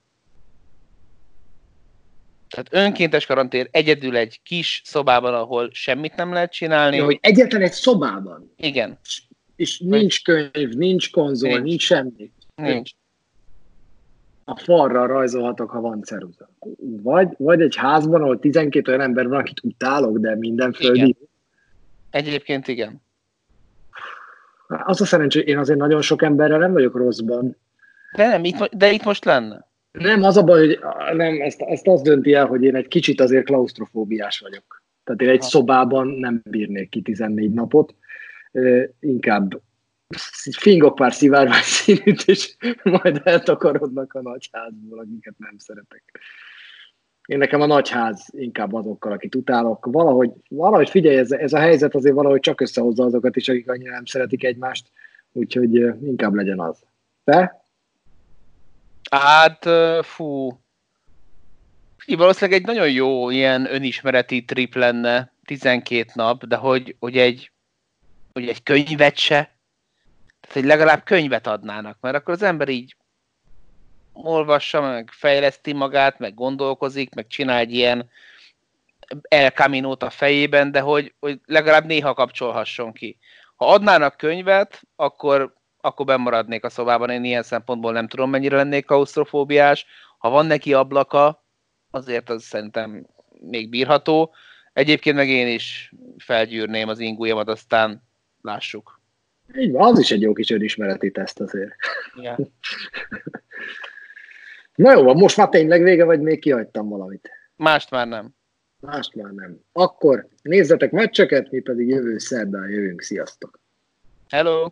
Tehát önkéntes karantén egyedül egy kis szobában, ahol semmit nem lehet csinálni. Ja, hogy egyetlen egy szobában? Igen és nincs könyv, nincs konzol, nincs, nincs semmi. Nincs. A falra rajzolhatok, ha van ceruza. Vagy, vagy egy házban, ahol 12 olyan ember van, akit utálok, de minden földi. Egyébként igen. Az a szerencsé, én azért nagyon sok emberrel nem vagyok rosszban. De nem, itt, de itt most lenne. Nem, az a baj, hogy nem, ezt, ezt az dönti el, hogy én egy kicsit azért klaustrofóbiás vagyok. Tehát én egy ha. szobában nem bírnék ki 14 napot inkább fingok pár szivárvány színűt, és majd eltakarodnak a nagyházból, akiket nem szeretek. Én nekem a nagyház inkább azokkal, akit utálok. Valahogy, valahogy figyelj, ez, ez a helyzet azért valahogy csak összehozza azokat is, akik annyira nem szeretik egymást, úgyhogy inkább legyen az. Te? Hát, fú, valószínűleg egy nagyon jó ilyen önismereti trip lenne, 12 nap, de hogy, hogy egy hogy egy könyvet se, tehát hogy legalább könyvet adnának, mert akkor az ember így olvassa, meg fejleszti magát, meg gondolkozik, meg csinál egy ilyen El Camino-t a fejében, de hogy, hogy legalább néha kapcsolhasson ki. Ha adnának könyvet, akkor, akkor bemaradnék a szobában, én ilyen szempontból nem tudom, mennyire lennék klaustrofóbiás. Ha van neki ablaka, azért az szerintem még bírható. Egyébként meg én is felgyűrném az ingújamat, aztán lássuk. Így van, az is egy jó kis önismereti teszt azért. Yeah. Na jó, most már tényleg vége, vagy még kihagytam valamit? Mást már nem. Mást már nem. Akkor nézzetek meccseket, mi pedig jövő szerdán jövünk. Sziasztok! Hello!